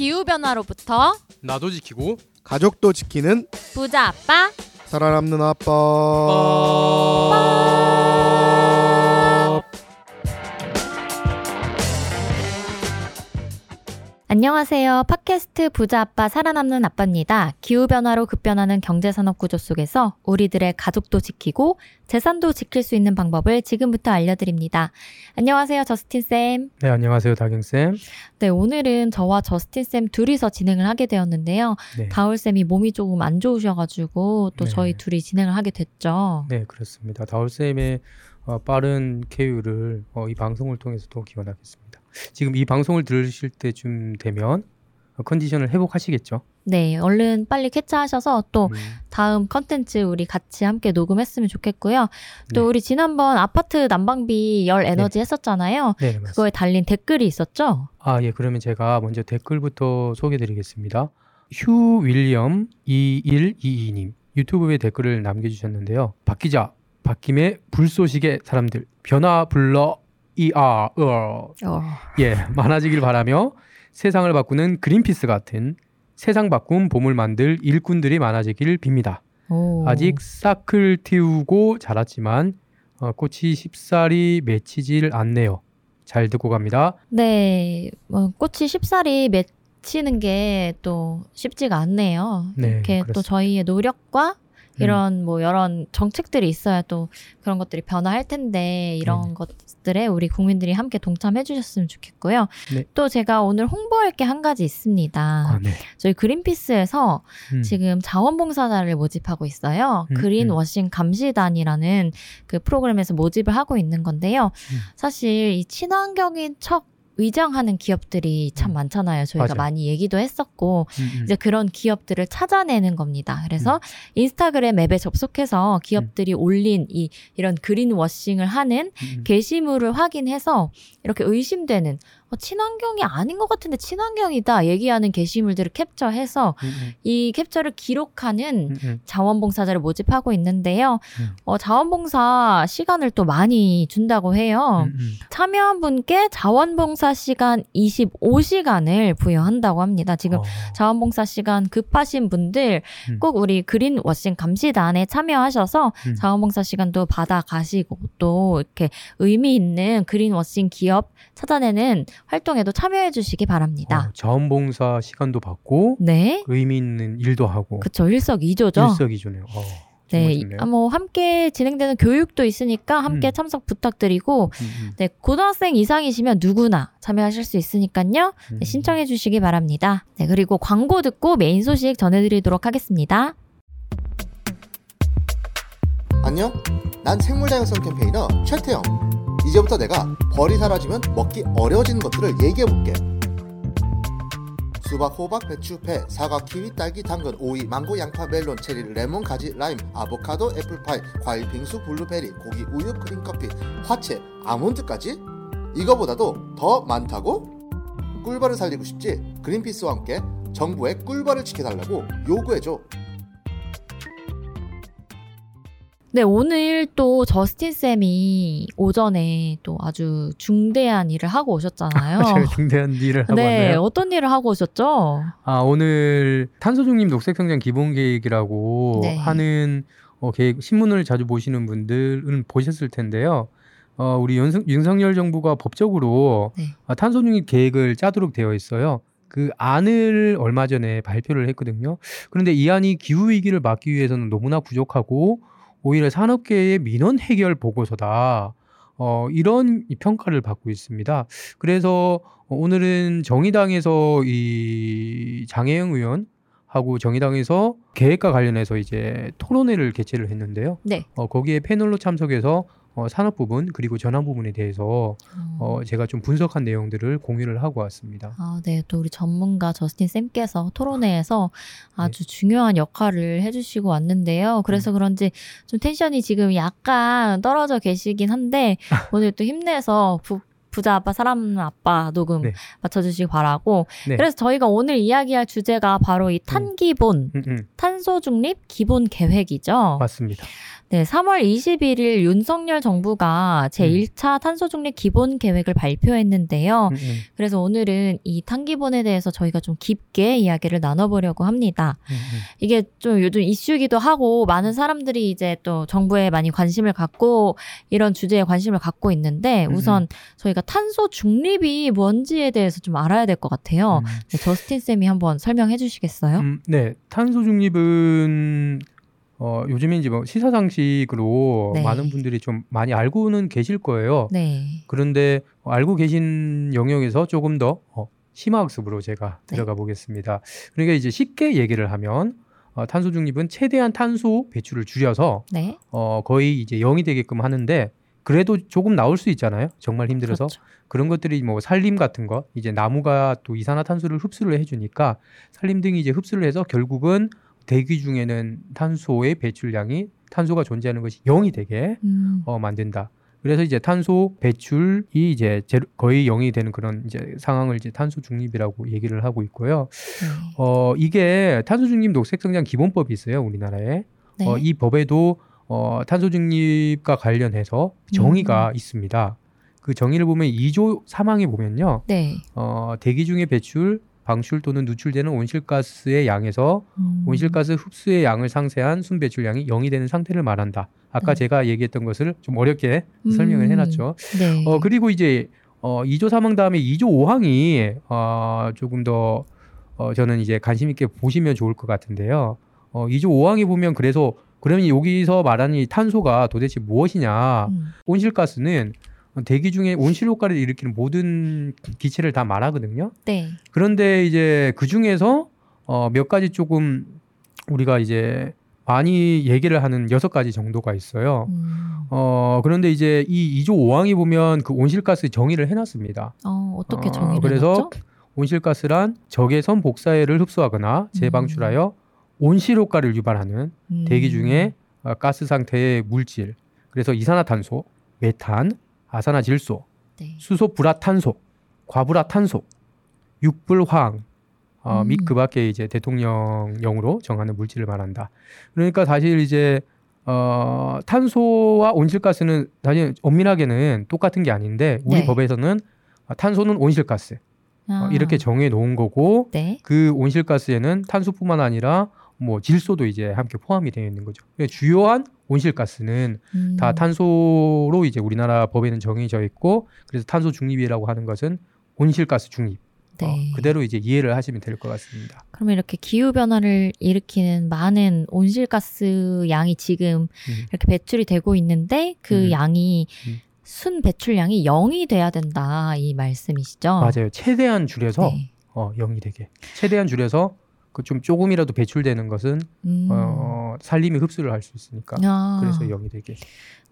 기후 변화로부터 나도 지키고 가족도 지키는 부자 아빠 살아남는 아빠. 안녕하세요. 팟캐스트 부자 아빠 살아남는 아빠입니다. 기후변화로 급변하는 경제산업 구조 속에서 우리들의 가족도 지키고 재산도 지킬 수 있는 방법을 지금부터 알려드립니다. 안녕하세요. 저스틴쌤. 네 안녕하세요 다경쌤 네, 오늘은 저와 저스틴쌤 둘이서 진행을 하게 되었는데요. 네. 다울쌤이 몸이 조금 안 좋으셔가지고 또 네. 저희 둘이 진행을 하게 됐죠. 네 그렇습니다 다울쌤의 어, 빠른 쾌유를 어, 이 방송을 통해서 도 기원하겠습니다 지금 이 방송을 들으실 때쯤 되면 어, 컨디션을 회복하시겠죠 네, 얼른 빨리 쾌차하셔서 또 음, 다음 컨텐츠 우리 같이 함께 녹음했으면 좋겠고요. 또 네. 우리 지난번 아파트 난방비 열 에너지 했었잖아요. 네 그거에 달린 댓글이 있었죠? 아, 예, 그러면 제가 먼저 댓글부터 소개드리겠습니다. 휴 윌리엄 2122님 유튜브에 댓글을 남겨주셨는데요. 박 기자, 박김의 불쏘시개 사람들 변화 불러 이아 어. 어. 예, 많아지길 바라며 세상을 바꾸는 그린피스 같은 세상 바꿈 봄을 만들 일꾼들이 많아지길 빕니다. 오. 아직 싹을 틔우고 자랐지만 어, 꽃이 쉽사리 맺히질 않네요. 잘 듣고 갑니다. 네, 뭐 꽃이 쉽사리 맺히는 게 또 쉽지가 않네요. 네, 이렇게 또 그렇습니다. 저희의 노력과 음. 이런 뭐 이런 정책들이 있어야 또 그런 것들이 변화할 텐데 이런 네네. 것들에 우리 국민들이 함께 동참해 주셨으면 좋겠고요. 네. 또 제가 오늘 홍보할 게 한 가지 있습니다. 아, 네. 저희 그린피스에서 음. 지금 자원봉사자를 모집하고 있어요. 음, 그린 워싱 감시단이라는 그 프로그램에서 모집을 하고 있는 건데요. 음. 사실 이 친환경인 척 위장하는 기업들이 참 음. 많잖아요. 저희가 맞아요. 많이 얘기도 했었고 음, 음. 이제 그런 기업들을 찾아내는 겁니다. 그래서 인스타그램 앱에 접속해서 기업들이 올린 이 이런 그린워싱을 하는 음, 게시물을 확인해서 이렇게 의심되는 어, 친환경이 아닌 것 같은데 친환경이다 얘기하는 게시물들을 캡처해서 음, 음, 이 캡처를 기록하는 음, 음. 자원봉사자를 모집하고 있는데요. 음. 어, 자원봉사 시간을 또 많이 준다고 해요. 음, 음. 참여한 분께 자원봉사 시간 25시간을 부여한다고 합니다. 지금 어, 자원봉사 시간 급하신 분들 음. 꼭 우리 그린워싱 감시단에 참여하셔서 음. 자원봉사 시간도 받아 가시고 또 이렇게 의미 있는 그린워싱 기업 찾아내는 활동에도 참여해 주시기 바랍니다. 어, 자원봉사 시간도 받고 네. 의미 있는 일도 하고 그쵸. 일석이조죠. 일석이조네요. 어, 네. 아, 뭐 함께 진행되는 교육도 있으니까 함께 음. 참석 부탁드리고 음, 음, 네, 고등학생 이상이시면 누구나 참여하실 수 있으니까요. 음. 네, 신청해 주시기 바랍니다. 네, 그리고 광고 듣고 메인 소식 전해드리도록 하겠습니다. 안녕? 난 생물다양성 campaigner 최태영. 이제부터 내가 벌이 사라지면 먹기 어려워지는 것들을 얘기해볼게. 수박, 호박, 배추, 배, 사과, 키위, 딸기, 당근, 오이, 망고, 양파, 멜론, 체리, 레몬, 가지, 라임, 아보카도, 애플파이, 과일, 빙수, 블루베리, 고기, 우유, 크림, 커피, 화채, 아몬드까지? 이거보다도 더 많다고? 꿀벌을 살리고 싶지? 그린피스와 함께 정부의 꿀벌을 지켜달라고 요구해줘. 네, 오늘 또 저스틴 쌤이 오전에 또 아주 중대한 일을 하고 오셨잖아요. 제가 중대한 일을 하고 네, 왔나요? 어떤 일을 하고 오셨죠? 아 오늘 탄소중립 녹색성장 기본 계획이라고 네. 하는 어, 계획 신문을 자주 보시는 분들은 보셨을 텐데요. 어, 우리 윤석, 윤석열 정부가 법적으로 네. 아, 탄소중립 계획을 짜도록 되어 있어요. 그 안을 얼마 전에 발표를 했거든요. 그런데 이 안이 기후 위기를 막기 위해서는 너무나 부족하고 오히려 산업계의 민원 해결 보고서다. 어, 이런 이 평가를 받고 있습니다. 그래서 어, 오늘은 정의당에서 이 장혜영 의원 하고 정의당에서 계획과 관련해서 이제 토론회를 개최를 했는데요. 네. 어, 거기에 패널로 참석해서 어, 산업 부분 그리고 전환 부분에 대해서 어, 제가 좀 분석한 내용들을 공유를 하고 왔습니다. 아, 네. 또 우리 전문가 저스틴 쌤께서 토론회에서 아주 중요한 역할을 해주시고 왔는데요. 그래서 그런지 좀 텐션이 지금 약간 떨어져 계시긴 한데 오늘 또 힘내서 부, 부자 아빠 사람 아빠 녹음 네. 맞춰주시기 바라고. 네. 그래서 저희가 오늘 이야기할 주제가 바로 이 탄기본 음, 음, 탄소 중립 기본 계획이죠. 맞습니다. 네, 3월 21일 윤석열 정부가 제1차 탄소 중립 기본 계획을 발표했는데요. 음, 음, 그래서 오늘은 이 탄기본에 대해서 저희가 좀 깊게 이야기를 나눠보려고 합니다. 음, 음. 이게 좀 요즘 이슈기도 하고 많은 사람들이 이제 또 정부에 많이 관심을 갖고 이런 주제에 관심을 갖고 있는데 음. 우선 저희가 탄소 중립이 뭔지에 대해서 좀 알아야 될 것 같아요. 음. 네, 저스틴 쌤이 한번 설명해 주시겠어요? 음, 네, 탄소 중립은 어, 요즘에 이제 뭐 시사 상식으로 네. 많은 분들이 좀 많이 알고는 계실 거예요. 네. 그런데 어, 알고 계신 영역에서 조금 더 어, 심화학습으로 제가 네. 들어가 보겠습니다. 그러니까 이제 쉽게 얘기를 하면 어, 탄소 중립은 최대한 탄소 배출을 줄여서 네. 어, 거의 이제 0이 되게끔 하는데 그래도 조금 나올 수 있잖아요. 정말 힘들어서 그렇죠. 그런 것들이 뭐 산림 같은 거 이제 나무가 또 이산화탄소를 흡수를 해주니까 산림 등이 이제 흡수를 해서 결국은 대기 중에는 탄소의 배출량이 탄소가 존재하는 것이 0이 되게 음. 어, 만든다. 그래서 이제 탄소 배출이 이제 제로- 거의 0이 되는 그런 이제 상황을 이제 탄소 중립이라고 얘기를 하고 있고요. 네. 어, 이게 탄소 중립 녹색 성장 기본법이 있어요, 우리나라에. 네. 어, 이 법에도 어, 탄소 중립과 관련해서 정의가 있습니다. 그 정의를 보면 2조 3항에 보면요. 네. 어, 대기 중의 배출, 방출 또는 누출되는 온실가스의 양에서 음. 온실가스 흡수의 양을 상쇄한 순배출량이 0이 되는 상태를 말한다. 아까 음. 제가 얘기했던 것을 좀 어렵게 설명을 음. 해놨죠. 네. 어, 그리고 이제 어, 2조 3항 다음에 2조 5항이 어, 조금 더 어, 저는 이제 관심 있게 보시면 좋을 것 같은데요. 어, 2조 5항에 보면 그래서 그러면 여기서 말하는 이 탄소가 도대체 무엇이냐? 음. 온실가스는 대기 중에 온실효과를 일으키는 모든 기체를 다 말하거든요. 네. 그런데 이제 그 중에서 어, 몇 가지 조금 우리가 이제 많이 얘기를 하는 여섯 가지 정도가 있어요. 음. 어, 그런데 이제 이 2조 5항이 보면 그 온실가스 정의를 해놨습니다. 어, 어떻게 어, 정의를 그래서 해놨죠? 온실가스란 적외선 복사해를 흡수하거나 재방출하여 온실효과를 유발하는 음. 대기 중에 어, 가스 상태의 물질, 그래서 이산화탄소, 메탄, 아산화 질소, 네. 수소 불화탄소, 과불화탄소, 육불화학 어, 음. 및 그 밖에 이제 대통령령으로 정하는 물질을 말한다. 그러니까 사실 이제 어, 탄소와 온실가스는 사실 엄밀하게는 똑같은 게 아닌데 우리 네. 법에서는 어, 탄소는 온실가스 어, 아. 이렇게 정해 놓은 거고 네. 그 온실가스에는 탄소뿐만 아니라 뭐 질소도 이제 함께 포함이 되어 있는 거죠. 그러니까 주요한 온실가스는 음. 다 탄소로 이제 우리나라 법에는 정해져 있고 그래서 탄소 중립이라고 하는 것은 온실가스 중립. 네. 어, 그대로 이제 이해를 하시면 될 것 같습니다. 그러면 이렇게 기후 변화를 일으키는 많은 온실가스 양이 지금 음. 이렇게 배출이 되고 있는데 그 음. 양이 음. 순 배출량이 0이 돼야 된다 이 말씀이시죠? 맞아요. 최대한 줄여서 어. 네. 어, 0이 되게. 최대한 줄여서 그 좀 조금이라도 배출되는 것은 음. 어, 산림이 흡수를 할 수 있으니까. 아. 그래서 0이 되게.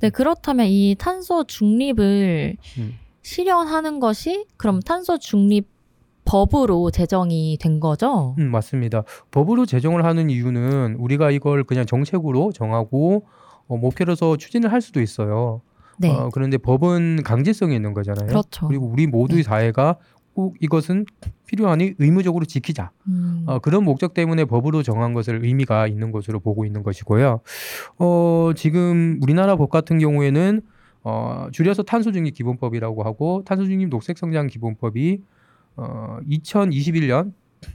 네 그렇다면 이 탄소 중립을 음. 실현하는 것이 그럼 탄소 중립 법으로 제정이 된 거죠? 음, 맞습니다. 법으로 제정을 하는 이유는 우리가 이걸 그냥 정책으로 정하고 어, 목표로서 추진을 할 수도 있어요. 네. 어, 그런데 법은 강제성이 있는 거잖아요. 그렇죠. 그리고 우리 모두의 네. 사회가 꼭 이것은 필요하니 의무적으로 지키자. 음. 어, 그런 목적 때문에 법으로 정한 것을 의미가 있는 것으로 보고 있는 것이고요. 어, 지금 우리나라 법 같은 경우에는 어, 줄여서 탄소중립 기본법이라고 하고 탄소중립 녹색성장 기본법이 어, 2021년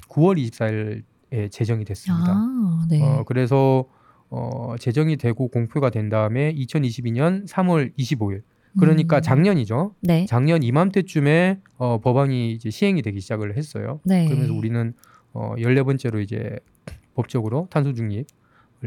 9월 24일에 제정이 됐습니다. 아, 네. 어, 그래서 어, 제정이 되고 공표가 된 다음에 2022년 3월 25일 그러니까 음. 작년이죠. 네. 작년 이맘때쯤에 어, 법안이 이제 시행이 되기 시작을 했어요. 네. 그러면서 우리는 어, 14번째로 이제 법적으로 탄소 중립을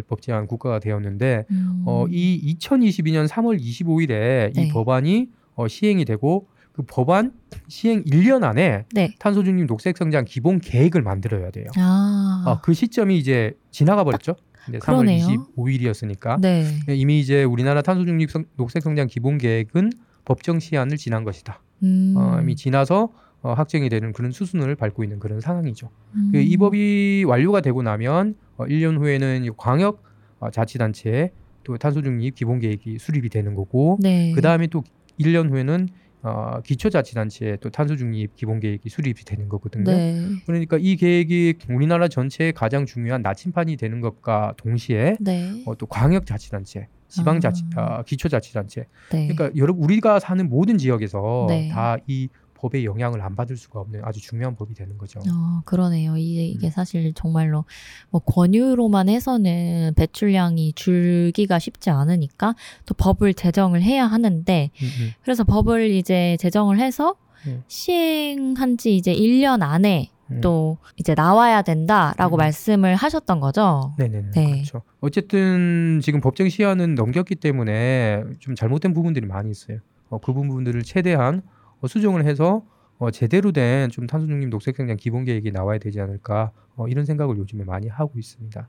법제한 국가가 되었는데 음. 어, 이 2022년 3월 25일에 네. 이 법안이 어, 시행이 되고 그 법안 시행 1년 안에 네. 탄소 중립 녹색 성장 기본 계획을 만들어야 돼요. 아. 아, 그 시점이 이제 지나가 버렸죠. 이제 3월 그러네요. 25일이었으니까 네. 이미 이제 우리나라 탄소 중립 성- 녹색 성장 기본 계획은 법정 시한을 지난 것이다. 음. 어, 이미 지나서 어, 확정이 되는 그런 수순을 밟고 있는 그런 상황이죠. 음. 그 이 법이 완료가 되고 나면 어, 1년 후에는 이 광역 어, 자치단체 또 탄소 중립 기본 계획이 수립이 되는 거고 네. 그 다음에 또 1년 후에는 어, 기초자치단체에 또 탄소 중립 기본 계획이 수립이 되는 거거든요. 네. 그러니까 이 계획이 우리나라 전체에 가장 중요한 나침판이 되는 것과 동시에 네. 어, 또 광역자치단체, 지방자치, 아. 아, 기초자치단체. 네. 그러니까 여러분 우리가 사는 모든 지역에서 네. 다이 법의 영향을 안 받을 수가 없는 아주 중요한 법이 되는 거죠. 어, 그러네요. 이게, 음. 이게 사실 정말로 뭐 권유로만 해서는 배출량이 줄기가 쉽지 않으니까 또 법을 제정을 해야 하는데 음, 음. 그래서 법을 이제 제정을 해서 음. 시행한 지 이제 1년 안에 음. 또 이제 나와야 된다라고 음. 말씀을 하셨던 거죠. 네네네. 네. 그렇죠. 어쨌든 지금 법정 시한은 넘겼기 때문에 좀 잘못된 부분들이 많이 있어요. 어, 그 부분들을 최대한 어, 수정을 해서 어, 제대로 된 좀 탄소 중립 녹색 성장 기본 계획이 나와야 되지 않을까 어, 이런 생각을 요즘에 많이 하고 있습니다.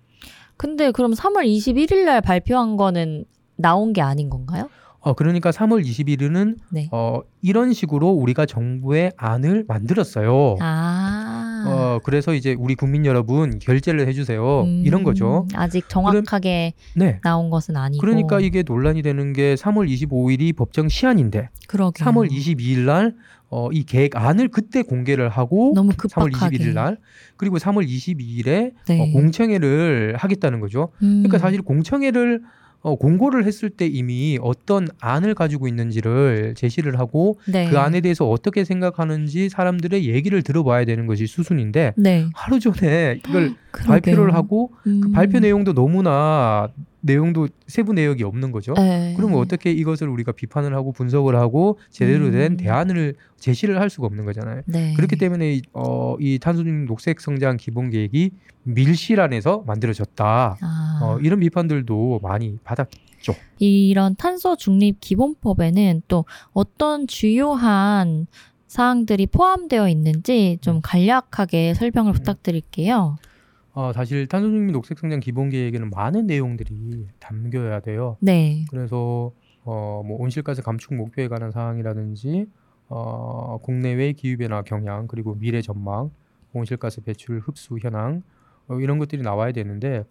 근데 그럼 3월 21일 날 발표한 거는 나온 게 아닌 건가요? 어, 그러니까 3월 20일은 네. 어, 이런 식으로 우리가 정부의 안을 만들었어요. 아. 어, 그래서 이제 우리 국민 여러분 결제를 해주세요. 음, 이런 거죠. 아직 정확하게 네. 나온 것은 아니고. 그러니까 이게 논란이 되는 게 3월 25일이 법정 시한인데 그러게요. 3월 22일 날 어, 이 계획안을 그때 공개를 하고 너무 3월 급박하게. 21일 날 그리고 3월 22일에 네. 어, 공청회를 하겠다는 거죠. 음. 그러니까 사실 공청회를 어, 공고를 했을 때 이미 어떤 안을 가지고 있는지를 제시를 하고 네. 그 안에 대해서 어떻게 생각하는지 사람들의 얘기를 들어봐야 되는 것이 수순인데 네. 하루 전에 이걸 그러게요. 발표를 하고 그 음. 발표 내용도 너무나 내용도 세부 내역이 없는 거죠. 네. 그러면 어떻게 이것을 우리가 비판을 하고 분석을 하고 제대로 된 음. 대안을 제시를 할 수가 없는 거잖아요. 네. 그렇기 때문에 이, 어, 이 탄소중 녹색 성장 기본 계획이 밀실안에서 만들어졌다. 아. 어, 이런 비판들도 많이 받았죠. 이런 탄소 중립 기본법에는 또 어떤 주요한 사항들이 포함되어 있는지 음. 좀 간략하게 설명을 부탁드릴게요. 어, 사실 탄소중립 녹색 성장 기본 계획에는 많은 내용들이 담겨야 돼요. 네. 그래서 어, 뭐 온실가스 감축 목표에 관한 사항이라든지 어, 국내외 기후변화 경향 그리고 미래 전망, 온실가스 배출 흡수 현황 어, 이런 것들이 나와야 되는데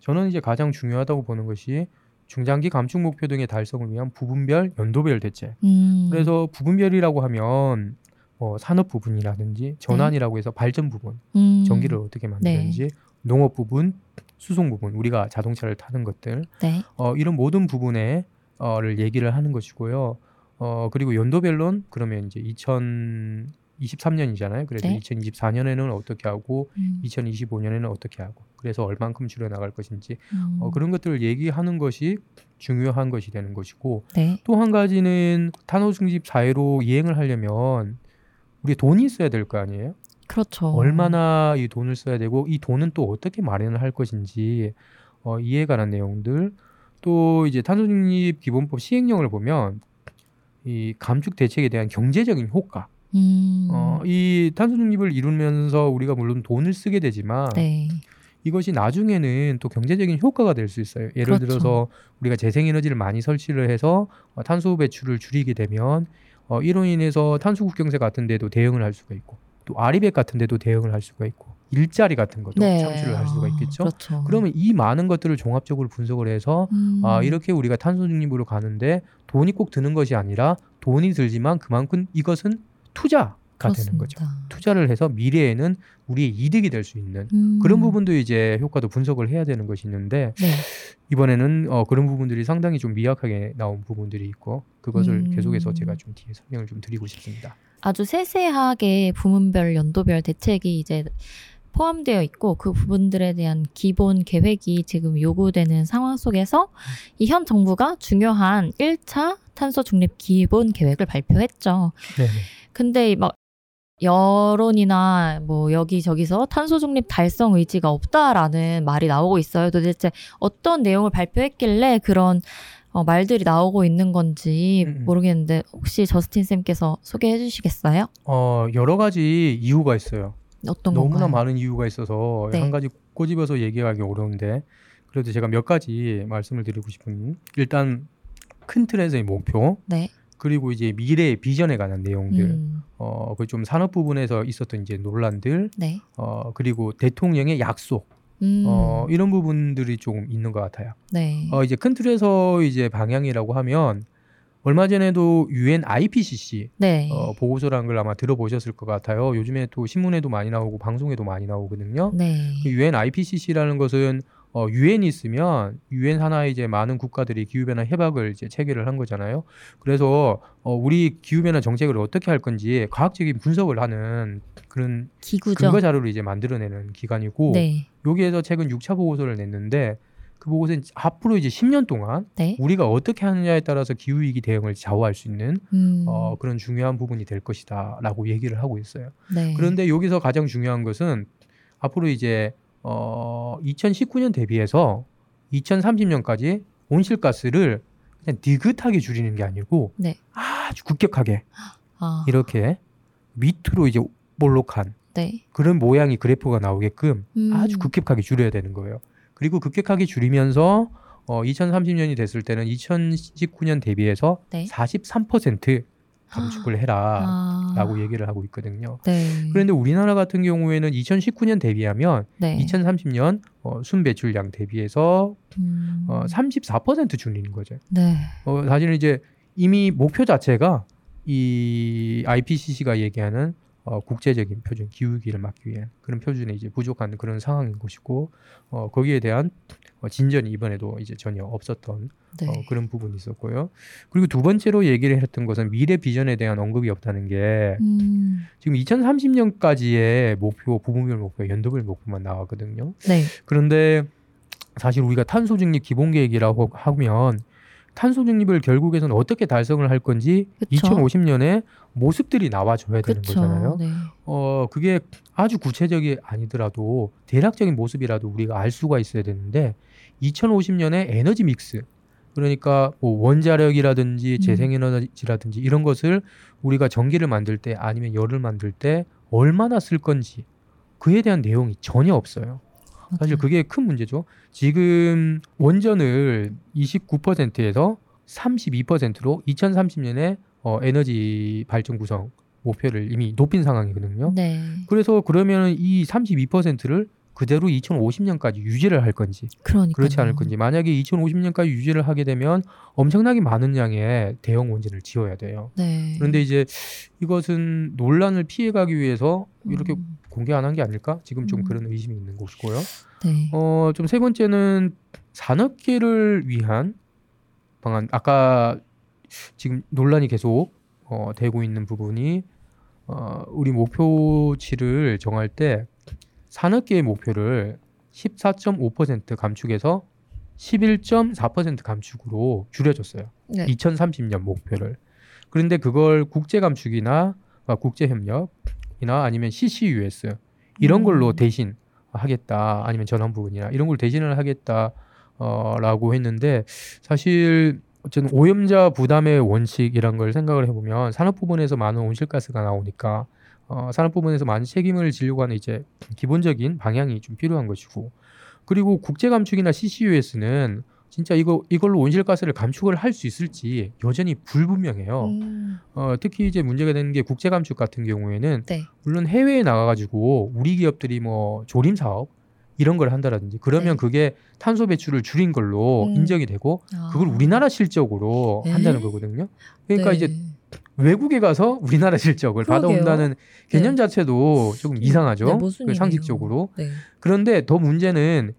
저는 이제 가장 중요하다고 보는 것이 중장기 감축 목표 등의 달성을 위한 부분별 연도별 대책. 음. 그래서 부분별이라고 하면 뭐 산업 부분이라든지 전환이라고 해서 발전 부분, 음. 전기를 어떻게 만드는지, 농업 부분, 수송 부분, 우리가 자동차를 타는 것들, 네. 어, 이런 모든 부분에 어를 얘기를 하는 것이고요. 어, 그리고 연도별론 그러면 이제 2023년이잖아요. 그래서 네. 2024년에는 어떻게 하고 음. 2025년에는 어떻게 하고 그래서 얼만큼 줄여 나갈 것인지 음. 어, 그런 것들을 얘기하는 것이 중요한 것이 되는 것이고 네. 또한 가지는 탄소 중립 사회로 이행을 하려면 우리 돈이 있어야 될 거 아니에요? 그렇죠. 얼마나 이 돈을 써야 되고 이 돈은 또 어떻게 마련을 할 것인지 어, 이에 관한 내용들 또 이제 탄소중립 기본법 시행령을 보면 이 감축 대책에 대한 경제적인 효과 음. 어, 이 탄소중립을 이루면서 우리가 물론 돈을 쓰게 되지만 네. 이것이 나중에는 또 경제적인 효과가 될 수 있어요. 예를 그렇죠. 들어서 우리가 재생에너지를 많이 설치를 해서 어, 탄소 배출을 줄이게 되면 어, 이로 인해서 탄소 국경세 같은 데도 대응을 할 수가 있고 또 아리백 같은 데도 대응을 할 수가 있고 일자리 같은 것도 네. 창출을 할 수가 아, 있겠죠. 그렇죠. 그러면 이 많은 것들을 종합적으로 분석을 해서 음. 아, 이렇게 우리가 탄소 중립으로 가는데 돈이 꼭 드는 것이 아니라 돈이 들지만 그만큼 이것은 투자가 되는 거죠. 투자를 해서 미래에는 우리의 이득이 될 수 있는 음. 그런 부분도 이제 효과도 분석을 해야 되는 것이 있는데 네. 이번에는 어, 그런 부분들이 상당히 좀 미약하게 나온 부분들이 있고 그것을 음. 계속해서 제가 좀 뒤에 설명을 좀 드리고 싶습니다. 아주 세세하게 부문별 연도별 대책이 이제 포함되어 있고 그 부분들에 대한 기본 계획이 지금 요구되는 상황 속에서 이 현 정부가 중요한 1차 탄소 중립 기본 계획을 발표했죠. 네. 근데 막 여론이나 뭐 여기저기서 탄소 중립 달성 의지가 없다라는 말이 나오고 있어요. 도대체 어떤 내용을 발표했길래 그런 어, 말들이 나오고 있는 건지 음, 음. 모르겠는데 혹시 저스틴 쌤께서 소개해 주시겠어요? 어, 여러 가지 이유가 있어요. 어떤 너무나 건가요? 많은 이유가 있어서 네. 한 가지 꼬집어서 얘기하기 어려운데 그래도 제가 몇 가지 말씀을 드리고 싶은 일단 큰 틀에서의 목표 네. 그리고 이제 미래의 비전에 관한 내용들 음, 어, 그 좀 산업 부분에서 있었던 이제 논란들 네. 어, 그리고 대통령의 약속 음, 어, 이런 부분들이 좀 있는 것 같아요. 네. 어, 이제 큰 틀에서 이제 방향이라고 하면 얼마 전에도 UN IPCC 네. 어, 보고서라는 걸 아마 들어보셨을 것 같아요. 요즘에 또 신문에도 많이 나오고 방송에도 많이 나오거든요. 네. 그 UN IPCC라는 것은 어, 유엔이 있으면 유엔 산하에 이제 많은 국가들이 기후 변화 협약을 이제 체결을 한 거잖아요. 그래서 어, 우리 기후 변화 정책을 어떻게 할 건지 과학적인 분석을 하는 그런 기구죠. 근거 자료를 이제 만들어내는 기관이고 네. 여기에서 최근 6차 보고서를 냈는데 그 보고서는 앞으로 이제 10년 동안 네. 우리가 어떻게 하느냐에 따라서 기후 위기 대응을 좌우할 수 있는 음. 어, 그런 중요한 부분이 될 것이다라고 얘기를 하고 있어요. 네. 그런데 여기서 가장 중요한 것은 앞으로 이제 어 2019년 대비해서 2030년까지 온실가스를 그냥 니긋하게 줄이는 게 아니고 네. 아주 급격하게 아, 이렇게 밑으로 이제 볼록한 네. 그런 모양의 그래프가 나오게끔 음. 아주 급격하게 줄여야 되는 거예요. 그리고 급격하게 줄이면서 어 2030년이 됐을 때는 2019년 대비해서 네. 43% 감축을 해라라고 아. 얘기를 하고 있거든요. 네. 그런데 우리나라 같은 경우에는 2019년 대비하면 네. 2030년 어, 순 배출량 대비해서 음. 어, 34% 줄이는 거죠. 네. 어, 사실은 이제 이미 목표 자체가 이 IPCC가 얘기하는 어, 국제적인 표준 기후위기를 막기 위한 그런 표준에 이제 부족한 그런 상황인 것이고 어, 거기에 대한 어, 진전이 이번에도 이제 전혀 없었던 네. 어, 그런 부분이 있었고요. 그리고 두 번째로 얘기를 했던 것은 미래 비전에 대한 언급이 없다는 게 음. 지금 2030년까지의 목표, 부분별 목표, 연도별 목표만 나왔거든요. 네. 그런데 사실 우리가 탄소 중립 기본 계획이라고 하면 탄소 중립을 결국에는 어떻게 달성을 할 건지 그쵸. 2050년에 모습들이 나와줘야 되는 그쵸. 거잖아요. 네. 어 그게 아주 구체적이 아니더라도 대략적인 모습이라도 우리가 알 수가 있어야 되는데 2050년에 에너지 믹스 그러니까 뭐 원자력이라든지 음. 재생에너지라든지 이런 것을 우리가 전기를 만들 때 아니면 열을 만들 때 얼마나 쓸 건지 그에 대한 내용이 전혀 없어요. 사실. 그게 큰 문제죠. 지금 원전을 29%에서 32%로 2030년에 어, 에너지 발전 구성 목표를 이미 높인 상황이거든요. 네. 그래서 그러면 이 32%를 그대로 2050년까지 유지를 할 건지 그러니까 그렇지 않을 건지 만약에 2050년까지 유지를 하게 되면 엄청나게 많은 양의 대형 원전을 지어야 돼요. 네. 그런데 이제 이것은 논란을 피해가기 위해서 이렇게 음. 공개 안 한 게 아닐까? 지금 좀 음. 그런 의심이 있는 것이고요. 네. 어, 좀 세 번째는 산업계를 위한 방안. 아까 지금 논란이 계속 어, 되고 있는 부분이 어, 우리 목표치를 정할 때 산업계의 목표를 14.5% 감축해서 11.4% 감축으로 줄여줬어요. 네. 2030년 목표를. 그런데 그걸 국제 감축이나 아, 국제 협력 이나 아니면 CCUS 이런 음. 걸로 대신 하겠다 아니면 전환 부분이나 이런 걸 대신을 하겠다 어라고 했는데 사실 어쨌든 오염자 부담의 원칙이란 걸 생각을 해보면 산업 부분에서 많은 온실가스가 나오니까 어, 산업 부분에서 많은 책임을 지려고 하는 이제 기본적인 방향이 좀 필요한 것이고 그리고 국제 감축이나 CCUS는 진짜 이거 이걸로 온실가스를 감축을 할 수 있을지 여전히 불분명해요. 음. 어, 특히 이제 문제가 되는 게 국제 감축 같은 경우에는 네. 물론 해외에 나가가지고 우리 기업들이 뭐 조림 사업 이런 걸 한다라든지 그러면 네. 그게 탄소 배출을 줄인 걸로 음. 인정이 되고 아. 그걸 우리나라 실적으로 에? 한다는 거거든요. 그러니까 네. 이제 외국에 가서 우리나라 실적을 그러게요. 받아온다는 개념 네. 자체도 조금 이상하죠. 네, 모순이네요. 그 상식적으로. 네. 그런데 더 문제는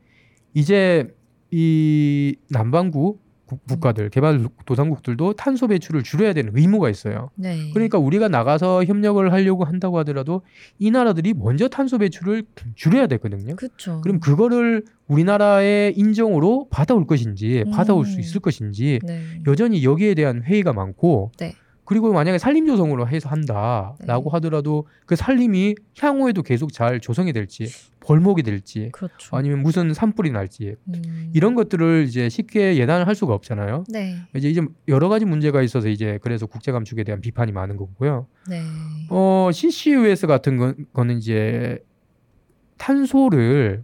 이제 이 남반구 국- 국가들 개발 도상국들도 탄소 배출을 줄여야 되는 의무가 있어요. 네. 그러니까 우리가 나가서 협력을 하려고 한다고 하더라도 이 나라들이 먼저 탄소 배출을 줄여야 되거든요. 그렇죠. 그럼 그거를 우리나라의 인정으로 받아올 것인지 받아올 수 음. 있을 것인지 네. 여전히 여기에 대한 회의가 많고 네. 그리고 만약에 산림 조성으로 해서 한다라고 네. 하더라도 그 산림이 향후에도 계속 잘 조성이 될지 벌목이 될지 그렇죠. 아니면 무슨 산불이 날지 음. 이런 것들을 이제 쉽게 예단을 할 수가 없잖아요. 네. 이제 이제 여러 가지 문제가 있어서 이제 그래서 국제 감축에 대한 비판이 많은 거고요. 네. 어 CCUS 같은 건, 거는 이제 탄소를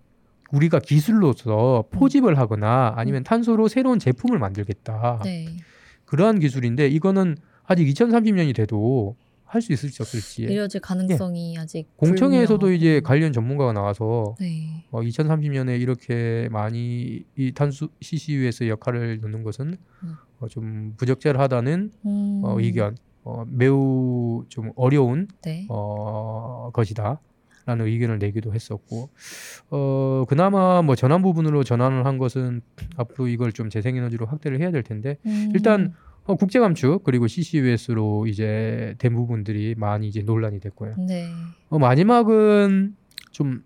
우리가 기술로서 포집을 하거나 아니면 탄소로 새로운 제품을 만들겠다. 네. 그러한 기술인데 이거는 아직 2030년이 돼도 할 수 있을지 없을지. 이뤄질 가능성이 아직 예. 공청회에서도 불명하고. 이제 관련 전문가가 나와서 네. 어, 2030년에 이렇게 많이 이 탄소 CCUS의 역할을 넣는 것은 음. 어, 좀 부적절하다는 음. 어, 의견, 어, 매우 좀 어려운 네. 어, 것이다 라는 의견을 내기도 했었고, 어, 그나마 뭐 전환 부분으로 전환을 한 것은 앞으로 이걸 좀 재생에너지로 확대를 해야 될 텐데 음. 일단 어, 국제 감축 그리고 CCUS로 이제 된 부분들이 많이 이제 논란이 됐고요. 네. 어, 마지막은 좀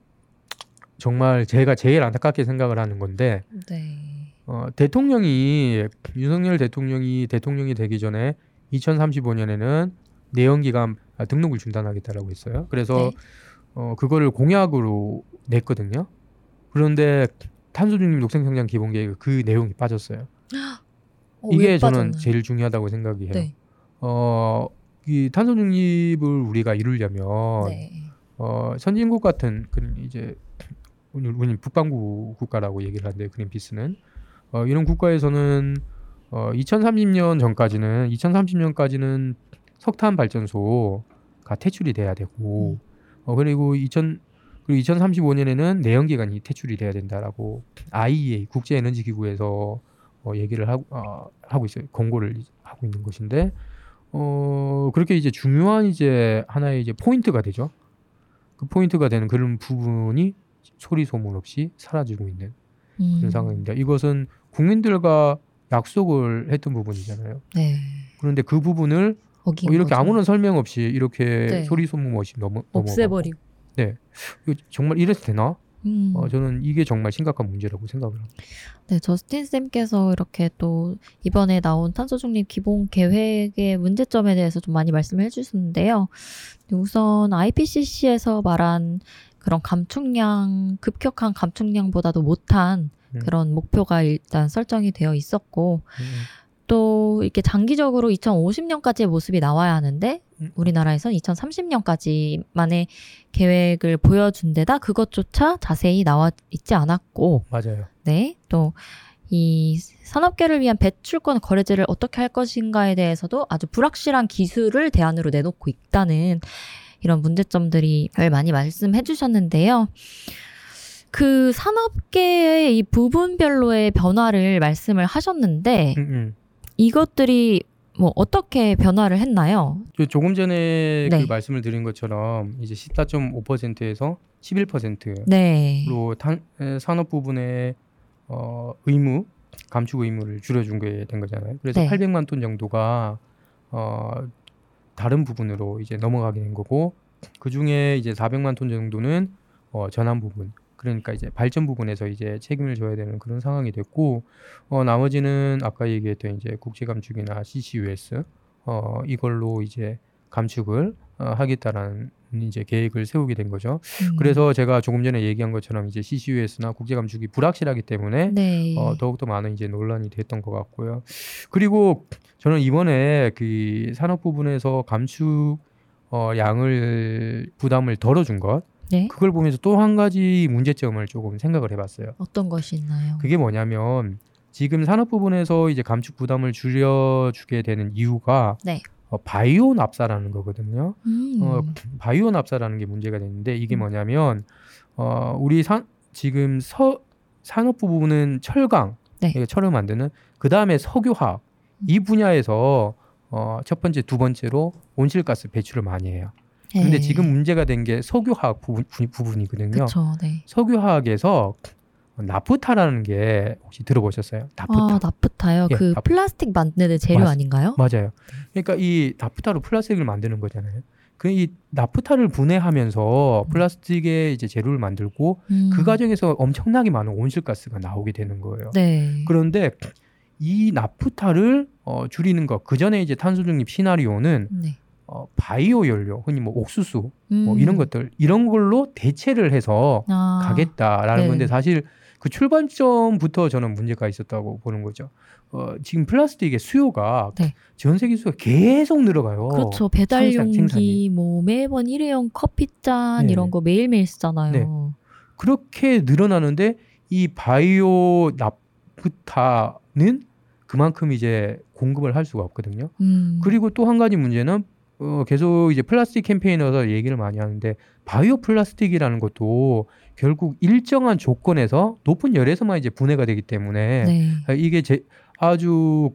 정말 제가 제일 안타깝게 생각을 하는 건데 네. 어, 대통령이 윤석열 대통령이 대통령이 되기 전에 2035년에는 내연기관 아, 등록을 중단하겠다라고 했어요. 그래서 네. 어, 그거를 공약으로 냈거든요. 그런데 탄소 중립 녹색 성장 기본 계획 그 내용이 빠졌어요. 어, 이게 왜 저는? 제일 중요하다고 생각해요. 네. 어, 이 탄소 중립을 우리가 이루려면 네. 어, 선진국 같은 그런 이제 우리 우리 북반구 국가라고 얘기를 하는데 그린피스는 어, 이런 국가에서는 어, 2030년 전까지는 2030년까지는 석탄 발전소가 퇴출이 돼야 되고 어, 그리고 2000 그리고 2035년에는 내연기관이 퇴출이 돼야 된다라고 IEA 국제 에너지 기구에서 어, 얘기를 하고 어, 하고 있어요. 권고를 하고 있는 것인데 어, 그렇게 이제 중요한 이제 하나의 이제 포인트가 되죠. 그 포인트가 되는 그런 부분이 소리 소문 없이 사라지고 있는 음. 그런 상황입니다. 이것은 국민들과 약속을 했던 부분이잖아요. 네. 그런데 그 부분을 어, 이렇게 거죠. 아무런 설명 없이 이렇게 네. 소리 소문 없이 넘어 없애버리고. 이거 정말 이래도 되나? 음. 어, 저는 이게 정말 심각한 문제라고 생각을 합니다. 네, 저스틴 쌤께서 이렇게 또 이번에 나온 탄소 중립 기본 계획의 문제점에 대해서 좀 많이 말씀을 해주셨는데요. 우선 IPCC에서 말한 그런 감축량, 급격한 감축량보다도 못한 음. 그런 목표가 일단 설정이 되어 있었고, 음, 또 이렇게 장기적으로 2050년까지의 모습이 나와야 하는데 음. 우리나라에선 2030년까지만의 계획을 보여준 데다 그것조차 자세히 나와 있지 않았고 맞아요. 네. 또 이 산업계를 위한 배출권 거래제를 어떻게 할 것인가에 대해서도 아주 불확실한 기술을 대안으로 내놓고 있다는 이런 문제점들이 많이 말씀해 주셨는데요. 그 산업계의 이 부분별로의 변화를 말씀을 하셨는데 음, 음. 이것들이 뭐 어떻게 변화를 했나요? 저 조금 전에 네. 그 말씀을 드린 것처럼 이제 14.5%에서 11%로 네. 탄, 에, 산업 부분의 어, 의무 감축 의무를 줄여준 게 된 거잖아요. 그래서 네. 800만 톤 정도가 어, 다른 부분으로 이제 넘어가게 된 거고 그 중에 이제 400만 톤 정도는 어, 전환 부분 그러니까 이제 발전 부분에서 이제 책임을 져야 되는 그런 상황이 됐고 어, 나머지는 아까 얘기했던 이제 국제 감축이나 CCUS 어, 이걸로 이제 감축을 어, 하겠다라는 이제 계획을 세우게 된 거죠. 음. 그래서 제가 조금 전에 얘기한 것처럼 이제 CCUS나 국제 감축이 불확실하기 때문에 네. 어, 더욱더 많은 이제 논란이 됐던 것 같고요. 그리고 저는 이번에 그 산업 부분에서 감축 어, 양을 부담을 덜어준 것 네. 그걸 보면서 또 한 가지 문제점을 조금 생각을 해봤어요. 어떤 것이 있나요? 그게 뭐냐면 지금 산업 부분에서 이제 감축 부담을 줄여주게 되는 이유가 네. 어, 바이오 납사라는 거거든요. 음. 어, 바이오 납사라는 게 문제가 되는데 이게 음. 뭐냐면 어, 우리 산 지금 서 산업 부분은 철강, 네. 철을 만드는 그 다음에 석유화학 이 분야에서 어, 첫 번째, 두 번째로 온실가스 배출을 많이 해요. 근데 네. 지금 문제가 된 게 석유화학 부분, 부- 부분이거든요. 그렇죠. 네. 석유화학에서 나프타라는 게 혹시 들어보셨어요? 나프타. 아, 나프타요. 예, 그 나프타. 플라스틱 만드는 재료 맞- 아닌가요? 맞아요. 그러니까 이 나프타로 플라스틱을 만드는 거잖아요. 그 이 나프타를 분해하면서 플라스틱의 이제 재료를 만들고 음. 그 과정에서 엄청나게 많은 온실가스가 나오게 되는 거예요. 네. 그런데 이 나프타를 어, 줄이는 것, 그 전에 이제 탄소 중립 시나리오는 네. 어, 바이오 연료, 흔히 뭐 옥수수, 뭐 음. 이런 것들 이런 걸로 대체를 해서 아, 가겠다라는 네. 건데 사실 그 출발점부터 저는 문제가 있었다고 보는 거죠. 어, 지금 플라스틱의 수요가 네. 전 세계 수요가 계속 늘어가요. 그렇죠. 배달 용기. 뭐 매번 일회용 커피잔 네. 이런 거 매일매일 쓰잖아요. 네. 그렇게 늘어나는데 이 바이오 나프타는 그만큼 이제 공급을 할 수가 없거든요. 음. 그리고 또 한 가지 문제는 어, 계속 이제 플라스틱 캠페인에서 얘기를 많이 하는데 바이오 플라스틱이라는 것도 결국 일정한 조건에서 높은 열에서만 이제 분해가 되기 때문에 네. 이게 제, 아주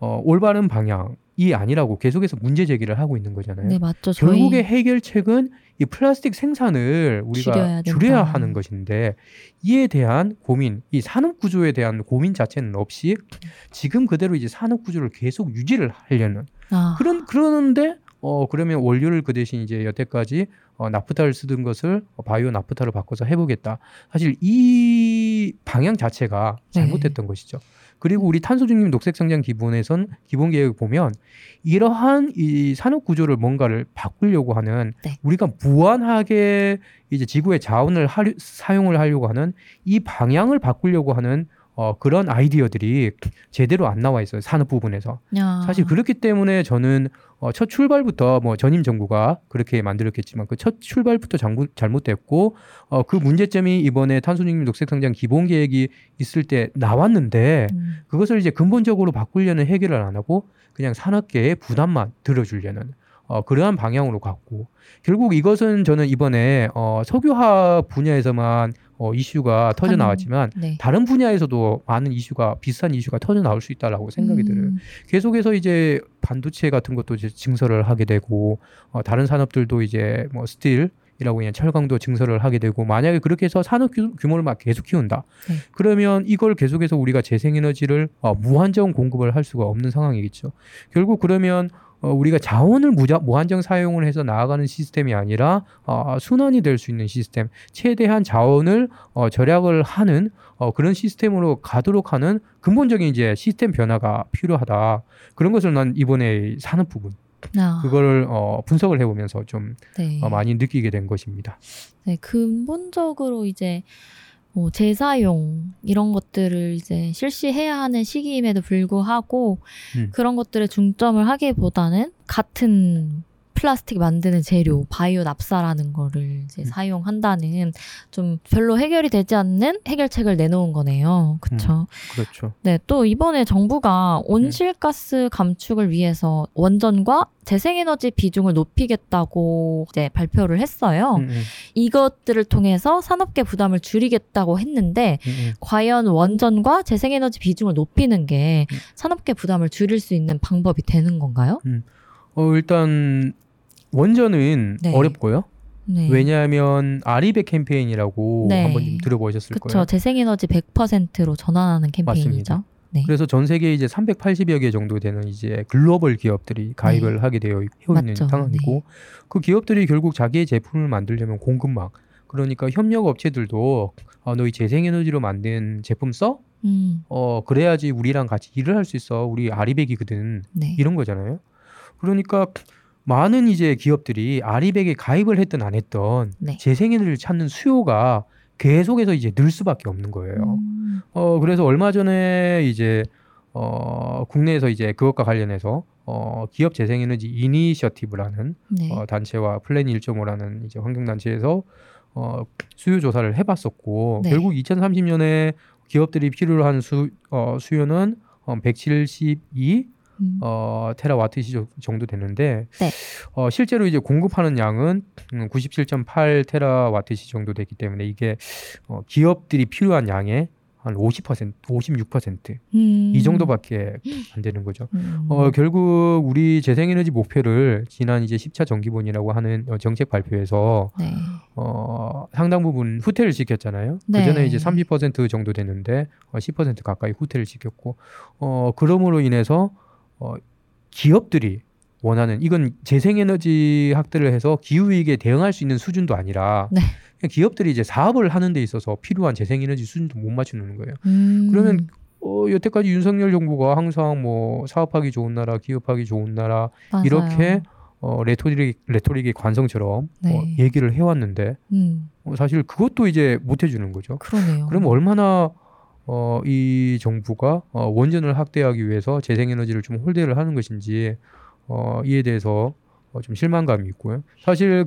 어, 올바른 방향이 아니라고 계속해서 문제 제기를 하고 있는 거잖아요. 네, 맞죠. 결국에 해결책은 이 플라스틱 생산을 우리가 줄여야 줄여야. 하는 것인데 이에 대한 고민, 이 산업 구조에 대한 고민 자체는 없이 지금 그대로 이제 산업 구조를 계속 유지를 하려는 아, 그런 그러는데 어 그러면 원료를 그 대신 이제 여태까지 어, 나프타를 쓰던 것을 어, 바이오 나프타로 바꿔서 해보겠다. 사실 이 방향 자체가 네. 잘못됐던 것이죠. 그리고 우리 탄소 중립 녹색 성장 기본에선 기본 계획 보면 이러한 이 산업 구조를 뭔가를 바꾸려고 하는 네. 우리가 무한하게 이제 지구의 자원을 하려, 사용을 하려고 하는 이 방향을 바꾸려고 하는 어, 그런 아이디어들이 제대로 안 나와 있어요 산업 부분에서. 야. 사실 그렇기 때문에 저는 어, 첫 출발부터 뭐 전임 정부가 그렇게 만들었겠지만 그 첫 출발부터 장부, 잘못됐고 어, 그 문제점이 이번에 탄소중립 녹색성장 기본 계획이 있을 때 나왔는데 음, 그것을 이제 근본적으로 바꾸려는 해결을 안 하고 그냥 산업계의 부담만 들어주려는 어, 그러한 방향으로 갔고 결국 이것은 저는 이번에 어, 석유화학 분야에서만 어, 이슈가 터져 한- 나왔지만 네. 다른 분야에서도 많은 이슈가 비슷한 이슈가 터져 나올 수 있다라고 생각이 음, 들어요. 계속해서 이제 반도체 같은 것도 이제 증설을 하게 되고 어, 다른 산업들도 이제 뭐 steel이라고 그냥 철강도 증설을 하게 되고 만약에 그렇게 해서 산업 규, 규모를 막 계속 키운다. 네. 그러면 이걸 계속해서 우리가 재생에너지를 어, 무한정 공급을 할 수가 없는 상황이겠죠. 결국 그러면 어, 우리가 자원을 무자, 무한정 사용을 해서 나아가는 시스템이 아니라 어, 순환이 될 수 있는 시스템, 최대한 자원을 어, 절약을 하는 어, 그런 시스템으로 가도록 하는 근본적인 이제 시스템 변화가 필요하다. 그런 것을 난 이번에 산업 부분 아, 그거를 어, 분석을 해보면서 좀 네. 어, 많이 느끼게 된 것입니다. 네, 근본적으로 이제 뭐 재사용 이런 것들을 이제 실시해야 하는 시기임에도 불구하고 음. 그런 것들에 중점을 하기보다는 같은 플라스틱 만드는 재료 바이오 납사라는 거를 이제 음. 사용한다는 좀 별로 해결이 되지 않는 해결책을 내놓은 거네요. 그렇죠. 그렇죠. 네, 또 이번에 정부가 온실가스 감축을 위해서 원전과 재생에너지 비중을 높이겠다고 이제 발표를 했어요. 음, 음, 이것들을 통해서 산업계 부담을 줄이겠다고 했는데 음, 음. 과연 원전과 재생에너지 비중을 높이는 게 음. 산업계 부담을 줄일 수 있는 방법이 되는 건가요? 어, 일단 원전은 네. 어렵고요. 네. 왜냐하면 아리백 캠페인이라고 네. 한번 좀 들어보셨을 그쵸. 거예요. 재생에너지 100%로 전환하는 캠페인이죠. 맞습니다. 네. 그래서 전 세계 이제 380여 개 정도 되는 이제 글로벌 기업들이 가입을 하게 되어 있- 있는 네. 상황이고 네. 그 기업들이 결국 자기의 제품을 만들려면 공급망 그러니까 협력 업체들도 어, 너희 재생에너지로 만든 제품 써? 음, 어 그래야지 우리랑 같이 일을 할 수 있어. 우리 아리백이거든. 네. 이런 거잖아요. 그러니까 많은 이제 기업들이 아리백에 가입을 했든 안 했던 네. 재생에너지를 찾는 수요가 계속해서 이제 늘 수밖에 없는 거예요. 음, 어 그래서 얼마 전에 이제 어 국내에서 이제 그것과 관련해서 어 기업 재생에너지 이니셔티브라는 네. 어 단체와 플랜 1.5라는 이제 환경 단체에서 어 수요 조사를 해 봤었고 네. 결국 2030년에 기업들이 필요로 하는 수 어, 수요는 어, 172 음, 어, 테라와트 시 정도 되는데 네. 어, 실제로 이제 공급하는 양은 음, 97.8 테라와트 시 정도 되기 때문에 이게 어, 기업들이 필요한 양의 한 50%, 56%이 음, 정도밖에 안 되는 거죠. 음, 어, 결국 우리 재생에너지 목표를 지난 이제 10차 정기본이라고 하는 어, 정책 발표에서 네. 어, 상당 부분 후퇴를 시켰잖아요. 네. 그 전에 이제 30% 정도 됐는데 어, 10% 가까이 후퇴를 시켰고, 어, 그럼으로 인해서 어, 기업들이 원하는 이건 재생에너지 학대를 해서 기후 위기에 대응할 수 있는 수준도 아니라 네. 기업들이 이제 사업을 하는 데 있어서 필요한 재생에너지 수준도 못 맞추는 거예요. 음, 그러면 어, 여태까지 윤석열 정부가 항상 뭐 사업하기 좋은 나라, 기업하기 좋은 나라 맞아요. 이렇게 어, 레토릭 레토릭의 관성처럼 네. 어, 얘기를 해왔는데 음, 어, 사실 그것도 이제 못 해주는 거죠. 그러네요. 그럼 얼마나 어, 이 정부가 어, 원전을 확대하기 위해서 재생에너지를 좀 홀대를 하는 것인지 어, 이에 대해서 어, 좀 실망감이 있고요. 사실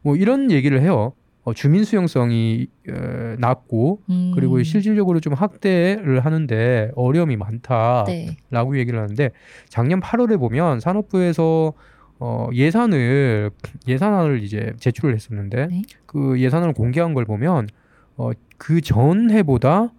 뭐 이런 얘기를 해요. 어, 주민 수용성이 어, 낮고 음, 그리고 실질적으로 좀 확대를 하는데 어려움이 많다라고 네. 얘기를 하는데 작년 8월에 보면 산업부에서 어, 예산을 예산안을 이제 제출을 했었는데 네. 그 예산을 공개한 걸 보면 어, 그 전해보다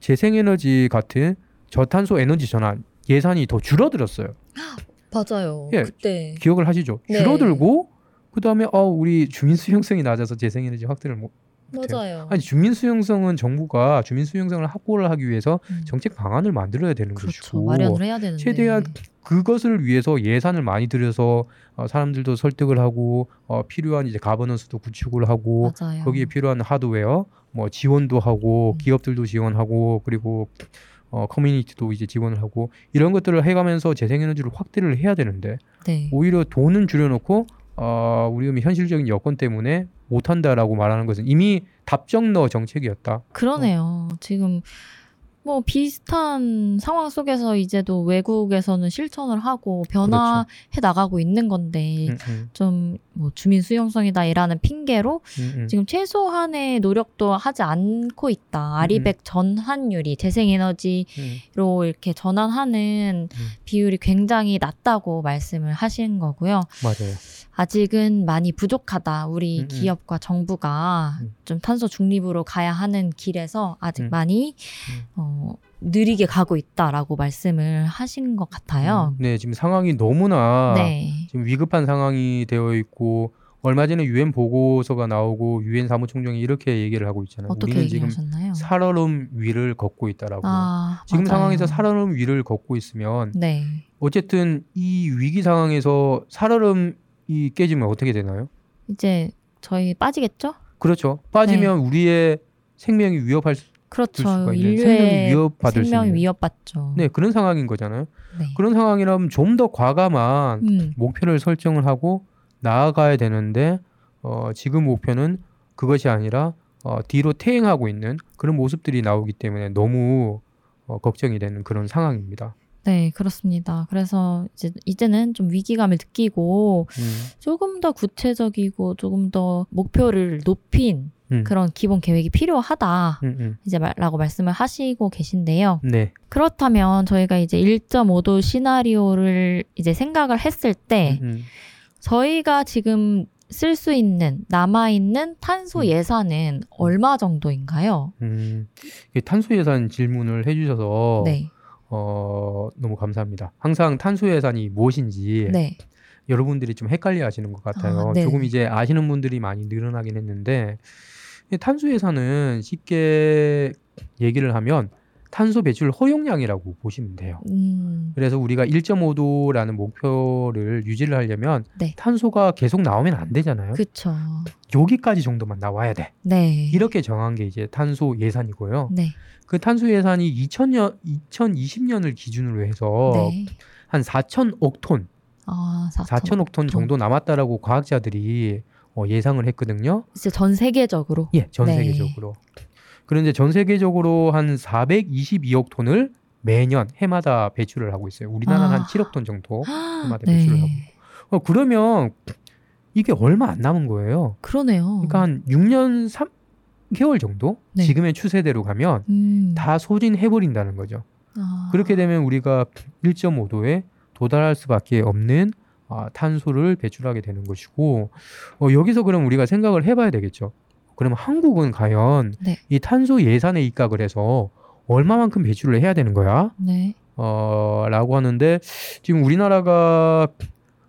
재생에너지 같은 저탄소 에너지 전환 예산이 더 줄어들었어요. 맞아요. 예. 그때 기억을 하시죠? 네. 줄어들고 그다음에 어 우리 주민 수용성이 낮아서 재생에너지 확대를 못. 맞아요. 아니 주민 수용성은 정부가 주민 수용성을 확보를 하기 위해서 음. 정책 방안을 만들어야 되는 그렇죠. 것이고 마련을 해야 되는데 최대한 그것을 위해서 예산을 많이 들여서 어, 사람들도 설득을 하고 어, 필요한 이제 가버넌스도 구축을 하고 맞아요. 거기에 필요한 하드웨어 뭐 지원도 하고 음. 기업들도 지원하고 그리고 어, 커뮤니티도 이제 지원을 하고 이런 것들을 해가면서 재생에너지를 확대를 해야 되는데 네. 오히려 돈은 줄여놓고 어, 우리 음 현실적인 여건 때문에 못한다라고 말하는 것은 이미 답정너 정책이었다. 그러네요. 지금 뭐 비슷한 상황 속에서 이제도 외국에서는 실천을 하고 변화해 나가고 있는 건데 음, 음, 좀뭐 주민 수용성이다 이라는 핑계로 음, 음. 지금 최소한의 노력도 하지 않고 있다. 아리백 전환율이 재생에너지로 음, 이렇게 전환하는 음. 비율이 굉장히 낮다고 말씀을 하신 거고요. 맞아요. 아직은 많이 부족하다. 우리 음, 음. 기업과 정부가 음. 좀 탄소 중립으로 가야 하는 길에서 아직 음. 많이 음. 어, 느리게 가고 있다라고 말씀을 하신 것 같아요. 음, 네, 지금 상황이 너무나 네. 지금 위급한 상황이 되어 있고 얼마 전에 유엔 보고서가 나오고 유엔 사무총장이 이렇게 얘기를 하고 있잖아요. 어떻게 얘기하셨나요? 살얼음 위를 걷고 있다라고. 아, 지금 맞아요. 상황에서 살얼음 위를 걷고 있으면 네. 어쨌든 이 위기 상황에서 살얼음이 깨지면 어떻게 되나요? 이제 저희 빠지겠죠? 그렇죠. 빠지면 네. 우리의 생명이 위협할 수, 그렇죠. 있는 인류의 생명이 위협받을 수 생명이 있는. 위협받죠. 네 그런 상황인 거잖아요. 네. 그런 상황이라면 좀 더 과감한 음, 목표를 설정을 하고 나아가야 되는데 어, 지금 목표는 그것이 아니라 어, 뒤로 퇴행하고 있는 그런 모습들이 나오기 때문에 너무 어, 걱정이 되는 그런 상황입니다. 네, 그렇습니다. 그래서 이제 이제는 좀 위기감을 느끼고 음, 조금 더 구체적이고 조금 더 목표를 높인 음, 그런 기본 계획이 필요하다. 음, 음. 이제 말, 라고 말씀을 하시고 계신데요. 네, 그렇다면 저희가 이제 1.5도 시나리오를 이제 생각을 했을 때 음, 음. 저희가 지금 쓸 수 있는 남아 있는 탄소 음. 예산은 얼마 정도인가요? 음, 탄소 예산 질문을 해 주셔서 네. 어, 너무 감사합니다. 항상 탄소 예산이 무엇인지 네. 여러분들이 좀 헷갈려 하시는 것 같아요. 아, 네. 조금 이제 아시는 분들이 많이 늘어나긴 했는데 이 탄소 예산은 쉽게 얘기를 하면 탄소 배출 허용량이라고 보시면 돼요. 음. 그래서 우리가 1.5도라는 목표를 유지를 하려면 네. 탄소가 계속 나오면 안 되잖아요. 그쵸. 여기까지 정도만 나와야 돼. 네. 이렇게 정한 게 이제 탄소 예산이고요. 네. 그 탄소 예산이 2000년 2020년을 기준으로 해서 네. 한 4천억 톤, 아, 4천억 톤 정도 남았다라고 과학자들이 어, 예상을 했거든요. 이제 전 세계적으로. 예, 전 네. 세계적으로. 그런데 전 세계적으로 한 422억 톤을 매년 해마다 배출을 하고 있어요. 우리나라는 아. 한 7억 톤 정도. 해마다 네. 배출을 하고. 어, 그러면 이게 얼마 안 남은 거예요. 그러네요. 그러니까 한 6년 3 개월 정도 네. 지금의 추세대로 가면 음. 다 소진해 버린다는 거죠. 아. 그렇게 되면 우리가 1.5도에 도달할 수밖에 없는 아, 탄소를 배출하게 되는 것이고 어, 여기서 그럼 우리가 생각을 해봐야 되겠죠. 그러면 한국은 과연 네. 이 탄소 예산에 입각을 해서 얼마만큼 배출을 해야 되는 거야? 네. 어, 라고 하는데 지금 우리나라가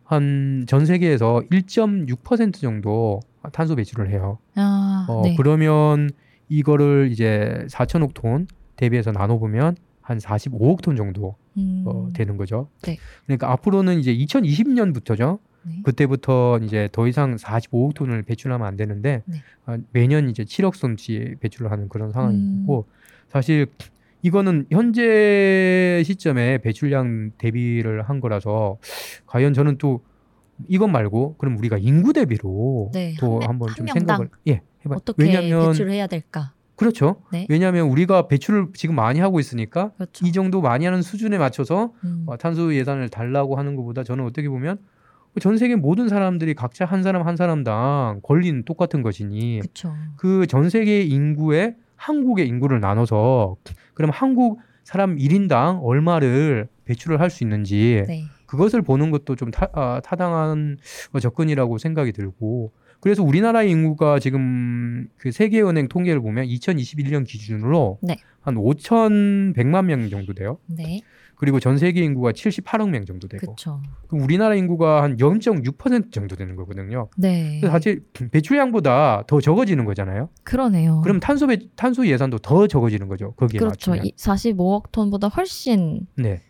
한 전 세계에서 1.6% 정도 탄소 배출을 해요. 아, 어, 네. 그러면 이거를 이제 4천억 톤 대비해서 나눠보면 한 45억 톤 정도 음. 어, 되는 거죠. 네. 그러니까 앞으로는 이제 2020년부터죠. 네. 그때부터 이제 더 이상 45억 톤을 배출하면 안 되는데 네. 아, 매년 이제 7억 톤치 배출을 하는 그런 음. 상황이고 사실 이거는 현재 시점에 배출량 대비를 한 거라서 과연 저는 또 이것 말고 그럼 우리가 인구 대비로 네, 또한 한번 한 좀 생각을 예 해봐. 어떻게 왜냐하면 배출을 해야 될까? 그렇죠. 네. 왜냐하면 우리가 배출을 지금 많이 하고 있으니까 그렇죠. 이 정도 많이 하는 수준에 맞춰서 음. 어, 탄소 예산을 달라고 하는 것보다 저는 어떻게 보면 전 세계 모든 사람들이 각자 한 사람 한 사람당 권리는 똑같은 것이니 그렇죠. 그전 세계 인구의 한국의 인구를 나눠서 그럼 한국 사람 1인당 얼마를 배출을 할 수 있는지 네. 그것을 보는 것도 좀 타, 아, 타당한 어, 접근이라고 생각이 들고 그래서 우리나라 인구가 지금 그 세계은행 통계를 보면 2021년 기준으로 네. 한 5,100만 명 정도 돼요. 네. 그리고 전 세계 인구가 78억 명 정도 되고 그렇죠. 그럼 우리나라 인구가 한 0.6% 정도 되는 거거든요. 네. 사실 배출량보다 더 적어지는 거잖아요. 그러네요. 그럼 탄소 배, 탄소 예산도 더 적어지는 거죠. 거기에 그렇죠. 맞추면. 이 45억 톤보다 훨씬 네.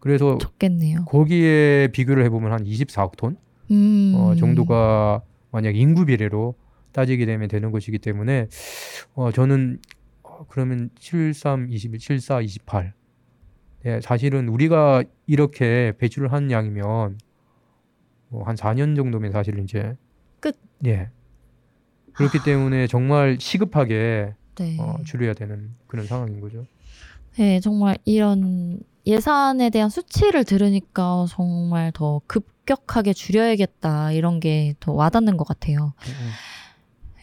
그래서 적겠네요. 거기에 비교를 해보면 한 24억 톤 음. 어, 정도가 만약 인구 비례로 따지게 되면 되는 것이기 때문에 어, 저는 어, 그러면 73, 21, 74, 28. 예, 사실은 우리가 이렇게 배출을 하는 양이면 뭐 한 4년 정도면 사실 이제 끝. 예. 그렇기 때문에 정말 시급하게 네. 어, 줄여야 되는 그런 상황인 거죠. 네, 정말 이런 예산에 대한 수치를 들으니까 정말 더 급 격하게 줄여야겠다 이런 게 더 와닿는 것 같아요. 음,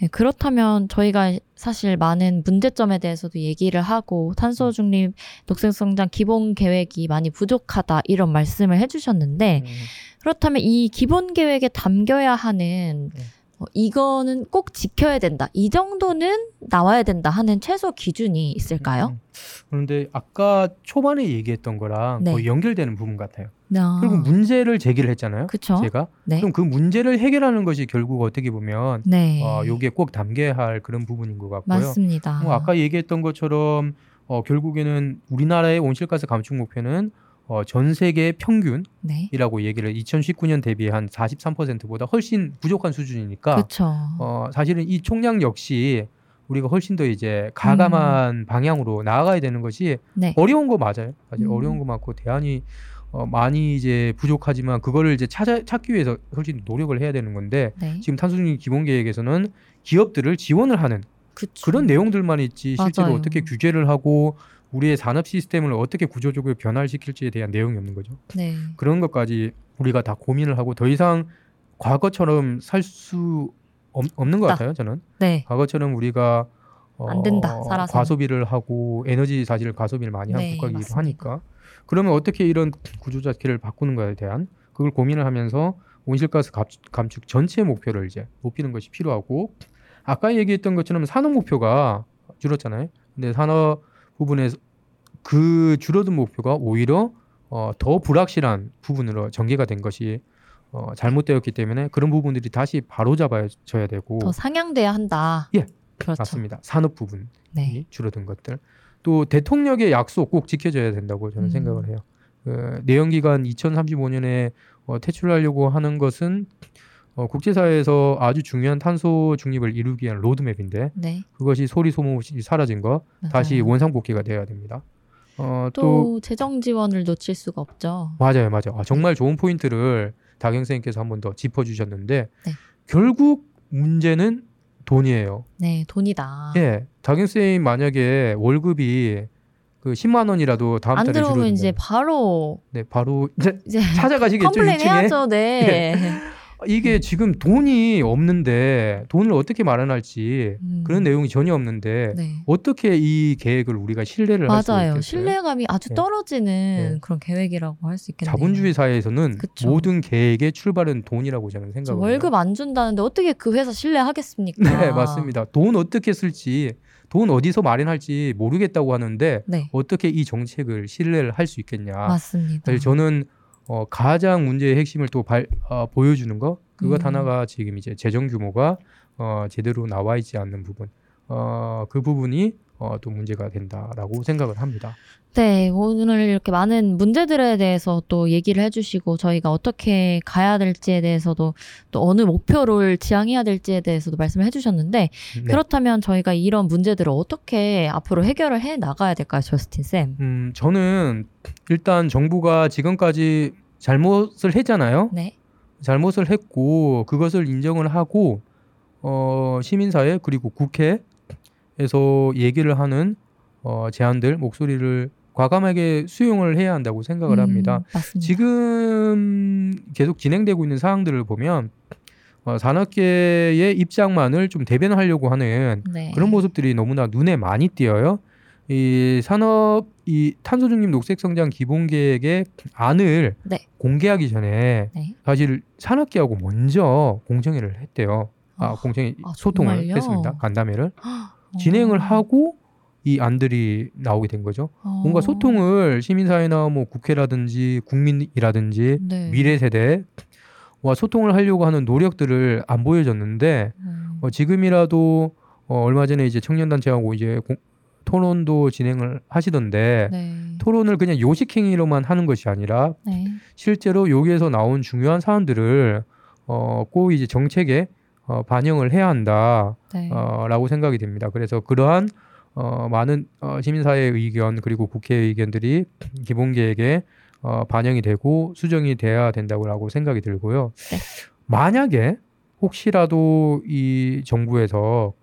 네, 그렇다면 저희가 사실 많은 문제점에 대해서도 얘기를 하고 탄소 중립 녹색 성장 기본 계획이 많이 부족하다 이런 말씀을 해주셨는데 음. 그렇다면 이 기본 계획에 담겨야 하는 네. 어, 이거는 꼭 지켜야 된다. 이 정도는 나와야 된다 하는 최소 기준이 있을까요? 음. 그런데 아까 초반에 얘기했던 거랑 네. 거의 연결되는 부분 같아요. 아, 그리고 문제를 제기를 했잖아요. 그쵸? 제가 네. 그럼 그 문제를 해결하는 것이 결국 어떻게 보면 네. 어, 요게 꼭 담겨야 할 그런 부분인 것 같고요. 맞습니다. 뭐 아까 얘기했던 것처럼 어, 결국에는 우리나라의 온실가스 감축 목표는 어, 전 세계 평균이라고 네. 얘기를 2019년 대비 한 43%보다 훨씬 부족한 수준이니까 그렇죠. 어, 사실은 이 총량 역시 우리가 훨씬 더 이제 가감한 방향으로 나아가야 되는 것이 음. 네. 어려운 거 맞아요. 사실 음. 어려운 거 맞고 대안이 어, 많이 이제 부족하지만 그거를 이제 찾아 찾기 위해서 훨씬 노력을 해야 되는 건데 네. 지금 탄소중립 기본 계획에서는 기업들을 지원을 하는 그쵸. 그런 내용들만 있지 실제로 맞아요. 어떻게 규제를 하고 우리의 산업 시스템을 어떻게 구조적으로 변화시킬지에 대한 내용이 없는 거죠. 네. 그런 것까지 우리가 다 고민을 하고 더 이상 과거처럼 살 수 없는 것. 같아요. 저는 네. 과거처럼 우리가 어, 안 된다, 살아서는. 과소비를 하고 에너지 사실 과소비를 많이 한 네, 국가이기도. 하니까 그러면 어떻게 이런 구조 자체를 바꾸는 거에 대한 그걸 고민을 하면서 온실가스 감축 전체 목표를 이제 높이는 것이 필요하고 아까 얘기했던 것처럼 산업 목표가 줄었잖아요. 근데 산업 부분에서 그 줄어든 목표가 오히려 어, 더 불확실한 부분으로 전개가 된 것이 어, 잘못되었기 때문에 그런 부분들이 다시 바로잡아져야 되고 더 상향돼야 한다. 예. 그렇죠. 맞습니다. 산업 부분이 네. 줄어든 것들. 또 대통령의 약속 꼭 지켜져야 된다고 저는 음. 생각을 해요. 그 내연 기간 2035년에 어, 퇴출하려고 하는 것은 어, 국제사회에서 아주 중요한 탄소 중립을 이루기 위한 로드맵인데 네. 그것이 소리 소문 없이 사라진 거 다시 맞아요. 원상복귀가 돼야 됩니다. 어, 또, 또 재정 지원을 놓칠 수가 없죠. 맞아요, 맞아요. 아, 정말 좋은 포인트를 다경 선생님께서 한 번 더 짚어주셨는데 네. 결국 문제는 돈이에요. 네, 돈이다. 예, 다경 선생님 만약에 월급이 그 10만 원이라도 다음 안 달에 들어오면. 이제 바로 네, 바로 이제 이제 찾아가시겠죠, complain 1층에. 해야죠. 네. 이게 지금 돈이 없는데 돈을 어떻게 마련할지 음. 그런 내용이 전혀 없는데 네. 어떻게 이 계획을 우리가 신뢰를 할수 있겠어요? 맞아요. 신뢰감이 아주 네. 떨어지는 네. 그런 계획이라고 할 수 있겠네요. 자본주의 사회에서는 그쵸. 모든 계획의 출발은 돈이라고 저는 저 생각을 월급. 안 준다는데 어떻게 그 회사 신뢰하겠습니까? 네, 맞습니다. 돈 어떻게 쓸지, 돈 어디서 마련할지 모르겠다고 하는데 네, 어떻게 이 정책을 신뢰를 할 수 있겠냐. 맞습니다. 사실 저는 어, 가장 문제의 핵심을 또 발, 어, 보여주는 거 그것 음. 하나가 지금 이제 재정 규모가 어, 제대로 나와 있지 않는 부분 어, 그 부분이 어, 또 문제가 된다라고 생각을 합니다. 네, 오늘 이렇게 많은 문제들에 대해서 또 얘기를 해주시고 저희가 어떻게 가야 될지에 대해서도 또 어느 목표를 지향해야 될지에 대해서도 말씀을 해주셨는데 네. 그렇다면 저희가 이런 문제들을 어떻게 앞으로 해결을 해 나가야 될까요, 저스틴 쌤? 음, 저는 일단 정부가 지금까지 잘못을 했잖아요. 네, 잘못을 했고 그것을 인정을 하고 어, 시민사회 그리고 국회에서 얘기를 하는 어, 제안들 목소리를 과감하게 수용을 해야 한다고 생각을 음, 합니다. 맞습니다. 지금 계속 진행되고 있는 사항들을 보면 어, 산업계의 입장만을 좀 대변하려고 하는 네. 그런 모습들이 너무나 눈에 많이 띄어요. 이 산업 이 탄소 중립 녹색 성장 기본 계획의 안을 네. 공개하기 전에 네. 사실 산업계하고 먼저 공청회를 했대요. 아, 공청회 아, 소통을 정말요? 했습니다. 간담회를 어. 진행을 하고 이 안들이 나오게 된 거죠. 어. 뭔가 소통을 시민사회나 뭐 국회라든지 국민이라든지 네. 미래 세대 와 소통을 하려고 하는 노력들을 안 보여줬는데 음. 어, 지금이라도 어, 얼마 전에 이제 청년단체하고 이제 공- 토론도 진행을 하시던데 네. 토론을 그냥 요식 행위로만 하는 것이 아니라 네. 실제로 여기에서 나온 중요한 사안들을 어, 꼭 이제 정책에 어, 반영을 해야 한다라고 네. 생각이 됩니다. 그래서 그러한 어, 많은 어, 시민사회의 의견 그리고 국회의 의견들이 기본계획에 어, 반영이 되고 수정이 돼야 된다고 생각이 들고요. 네. 만약에 혹시라도 이 정부에서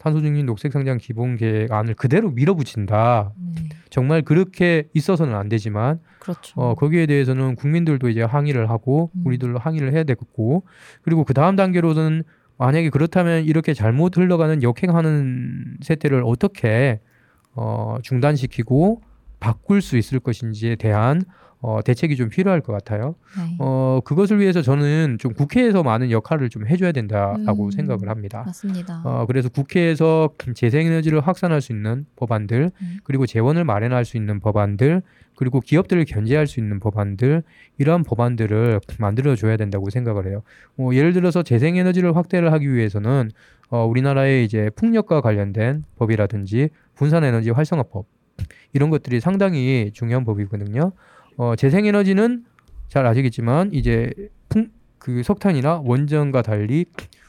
탄소중립 녹색성장 기본계획안을 그대로 밀어붙인다. 네. 정말 그렇게 있어서는 안 되지만 그렇죠. 어, 거기에 대해서는 국민들도 이제 항의를 하고 음. 우리들도 항의를 해야 되겠고 그리고 그 다음 단계로는 만약에 그렇다면 이렇게 잘못 흘러가는 역행하는 세태를 어떻게 어, 중단시키고 바꿀 수 있을 것인지에 대한 어, 대책이 좀 필요할 것 같아요. 네. 어, 그것을 위해서 저는 좀 국회에서 많은 역할을 좀 해줘야 된다라고 음. 생각을 합니다. 맞습니다. 어, 그래서 국회에서 재생에너지를 확산할 수 있는 법안들, 음. 그리고 재원을 마련할 수 있는 법안들, 그리고 기업들을 견제할 수 있는 법안들, 이러한 법안들을 만들어 줘야 된다고 생각을 해요. 뭐 예를 들어서 재생에너지를 확대를 하기 위해서는 어, 우리나라의 이제 풍력과 관련된 법이라든지 분산에너지 활성화법 이런 것들이 상당히 중요한 법이거든요. 어, 재생에너지는 잘 아시겠지만 이제 풍, 그 석탄이나 원전과 달리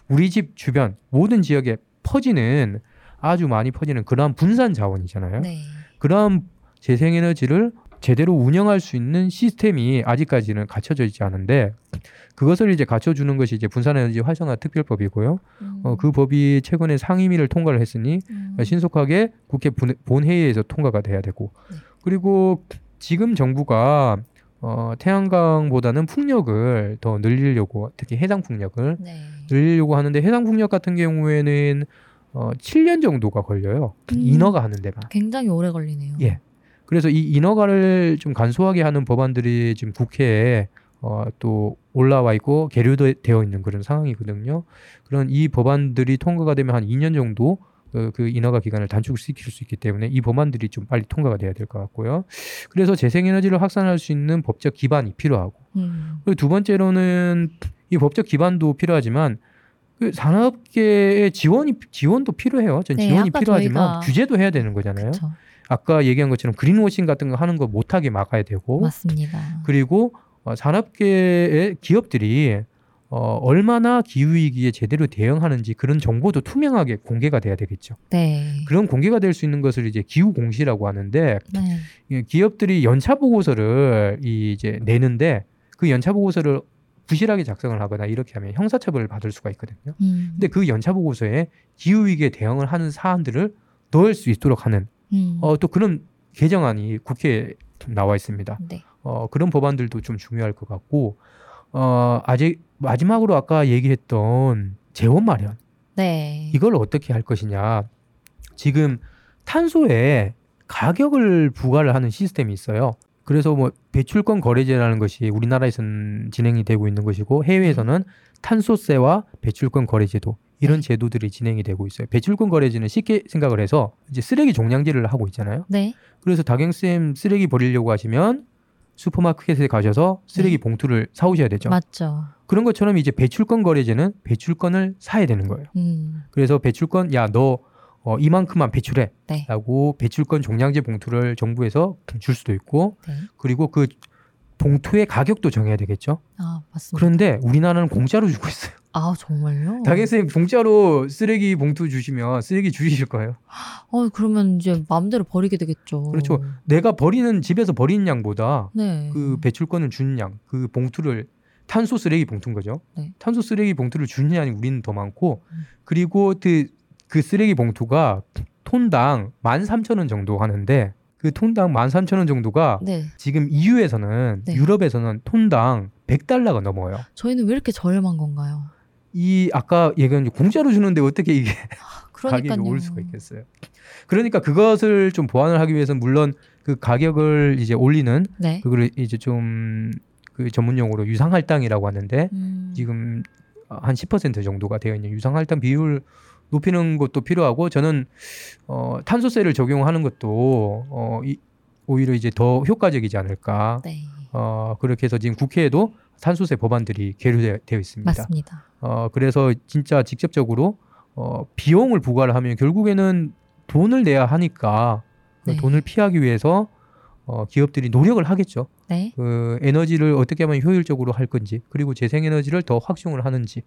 우리 집 주변 모든 지역에 퍼지는 아주 많이 퍼지는 그러한 분산 자원이잖아요. 네. 그러한 재생에너지를 제대로 운영할 수 있는 시스템이 아직까지는 갖춰져 있지 않은데 그것을 이제 갖춰주는 것이 이제 분산에너지 활성화 특별법이고요. 음. 어, 그 법이 최근에 상임위를 통과를 했으니 음. 신속하게 국회 본- 본회의에서 통과가 돼야 되고 네. 그리고 지금 정부가 어, 태양광보다는 풍력을 더 늘리려고 특히 해상 풍력을 네. 늘리려고 하는데 해상 풍력 같은 경우에는 어, 7년 정도가 걸려요. 음. 인허가 하는 데만. 굉장히 오래 걸리네요. 예. 그래서 이 인허가를 좀 간소하게 하는 법안들이 지금 국회에 어, 또 올라와 있고 계류되어 있는 그런 상황이거든요. 그런 이 법안들이 통과가 되면 한 2년 정도 어, 그 인허가 기간을 단축시킬 수 있기 때문에 이 법안들이 좀 빨리 통과가 돼야 될 것 같고요. 그래서 재생에너지를 확산할 수 있는 법적 기반이 필요하고 음. 그리고 두 번째로는 이 법적 기반도 필요하지만 그 산업계의 지원이 지원도 필요해요. 전 네, 지원이 필요하지만 규제도 해야 되는 거잖아요. 그렇죠. 아까 얘기한 것처럼 그린워싱 같은 거 하는 거 못하게 막아야 되고 맞습니다. 그리고 어, 산업계의 기업들이 어, 얼마나 기후 위기에 제대로 대응하는지 그런 정보도 투명하게 공개가 돼야 되겠죠. 네. 그런 공개가 될 수 있는 것을 이제 기후 공시라고 하는데 네. 이 기업들이 연차 보고서를 이 이제 내는데 그 연차 보고서를 부실하게 작성을 하거나 이렇게 하면 형사처벌을 받을 수가 있거든요. 음. 근데 그 연차 보고서에 기후 위기에 대응을 하는 사안들을 넣을 수 있도록 하는 음. 어, 또 그런 개정안이 국회에 나와 있습니다. 네. 어, 그런 법안들도 좀 중요할 것 같고 어, 아직 마지막으로 아까 얘기했던 재원 마련 네. 이걸 어떻게 할 것이냐. 지금 탄소에 가격을 부과를 하는 시스템이 있어요. 그래서 뭐 배출권 거래제라는 것이 우리나라에서는 진행이 되고 있는 것이고 해외에서는 탄소세와 배출권 거래제도 이런 네. 제도들이 진행이 되고 있어요. 배출권 거래제는 쉽게 생각을 해서 이제 쓰레기 종량제를 하고 있잖아요. 네. 그래서 다경쌤 쓰레기 버리려고 하시면 슈퍼마켓에 가셔서 쓰레기 네. 봉투를 사오셔야 되죠. 맞죠. 그런 것처럼 이제 배출권 거래제는 배출권을 사야 되는 거예요. 음. 그래서 배출권 야 너 어, 이만큼만 배출해 네. 라고 배출권 종량제 봉투를 정부에서 줄 수도 있고 네. 그리고 그 봉투의 가격도 정해야 되겠죠. 아, 맞습니다. 그런데 우리나라는 공짜로 주고 있어요. 아, 정말요? 다경쌤 공짜로 쓰레기 봉투 주시면 쓰레기 주실 거예요. 어, 그러면 이제 마음대로 버리게 되겠죠. 그렇죠. 내가 버리는 집에서 버리는 양보다 네. 그 배출권을 주는 양, 그 봉투를 탄소 쓰레기 봉투인 거죠. 네. 탄소 쓰레기 봉투를 주는 양이 우리는 더 많고 음. 그리고 그, 그 쓰레기 봉투가 톤당 13,000원 정도 하는데 그 톤당 13,000원 정도가 네. 지금 EU에서는 네. 유럽에서는 톤당 100달러가 넘어요. 저희는 왜 이렇게 저렴한 건가요? 이 아까 얘기한 공짜로 주는데 어떻게 이게 그러니까요. 가격이 올 수가 있겠어요. 그러니까 그것을 좀 보완을 하기 위해서는 물론 그 가격을 이제 올리는 네. 그거를 이제 좀 그 전문 용어로 유상 할당이라고 하는데 음. 지금 한 10% 정도가 되어 있는 유상 할당 비율 높이는 것도 필요하고 저는 어, 탄소세를 적용하는 것도 어, 이, 오히려 이제 더 효과적이지 않을까. 네. 어, 그렇게 해서 지금 국회에도 탄소세 법안들이 계류되어 있습니다. 맞습니다. 어, 그래서 진짜 직접적으로 어, 비용을 부과를 하면 결국에는 돈을 내야 하니까 그 네. 돈을 피하기 위해서 어, 기업들이 노력을 하겠죠. 네. 그 에너지를 어떻게 하면 효율적으로 할 건지 그리고 재생에너지를 더 확충을 하는지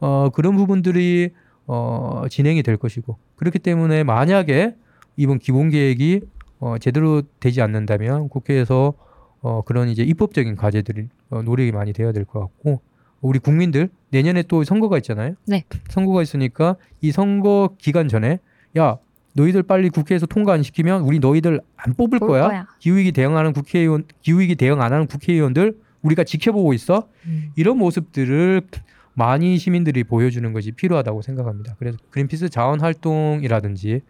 어, 그런 부분들이 어, 진행이 될 것이고 그렇기 때문에 만약에 이번 기본 계획이 어, 제대로 되지 않는다면 국회에서 어, 그런 이제 입법적인 과제들이 어, 노력이 많이 돼야 될 것 같고 우리 국민들 내년에 또 선거가 있잖아요. 네. 선거가 있으니까 이 선거 기간 전에 야 너희들 빨리 국회에서 통과 안 시키면 우리 너희들 안 뽑을 볼 거야. 거야. 기후위기 대응하는 국회의원, 기후위기 대응 안 하는 국회의원들 우리가 지켜보고 있어. 음. 이런 모습들을 많이 시민들이 보여주는 것이 필요하다고 생각합니다. 그래서 그린피스 자원 활동이라든지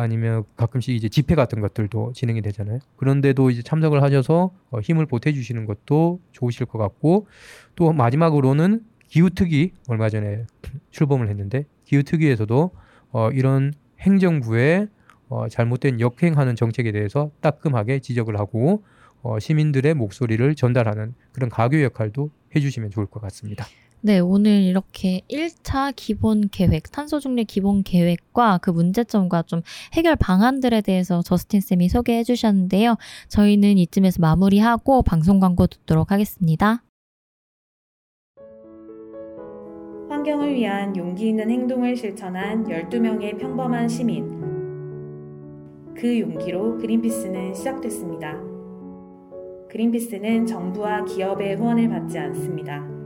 아니면 가끔씩 이제 집회 같은 것들도 진행이 되잖아요. 그런데도 이제 참석을 하셔서 어, 힘을 보태주시는 것도 좋으실 것 같고 또 마지막으로는 기후특위 얼마 전에 출범을 했는데 기후특위에서도 어, 이런 행정부의 어, 잘못된 역행하는 정책에 대해서 따끔하게 지적을 하고 어, 시민들의 목소리를 전달하는 그런 가교 역할도 해주시면 좋을 것 같습니다. 네, 오늘 이렇게 1차 기본 계획, 탄소 중립 기본 계획과 그 문제점과 좀 해결 방안들에 대해서 저스틴 쌤이 소개해 주셨는데요. 저희는 이쯤에서 마무리하고 방송 광고 듣도록 하겠습니다. 환경을 위한 용기 있는 행동을 실천한 12명의 평범한 시민. 그 용기로 그린피스는 시작됐습니다. 그린피스는 정부와 기업의 후원을 받지 않습니다.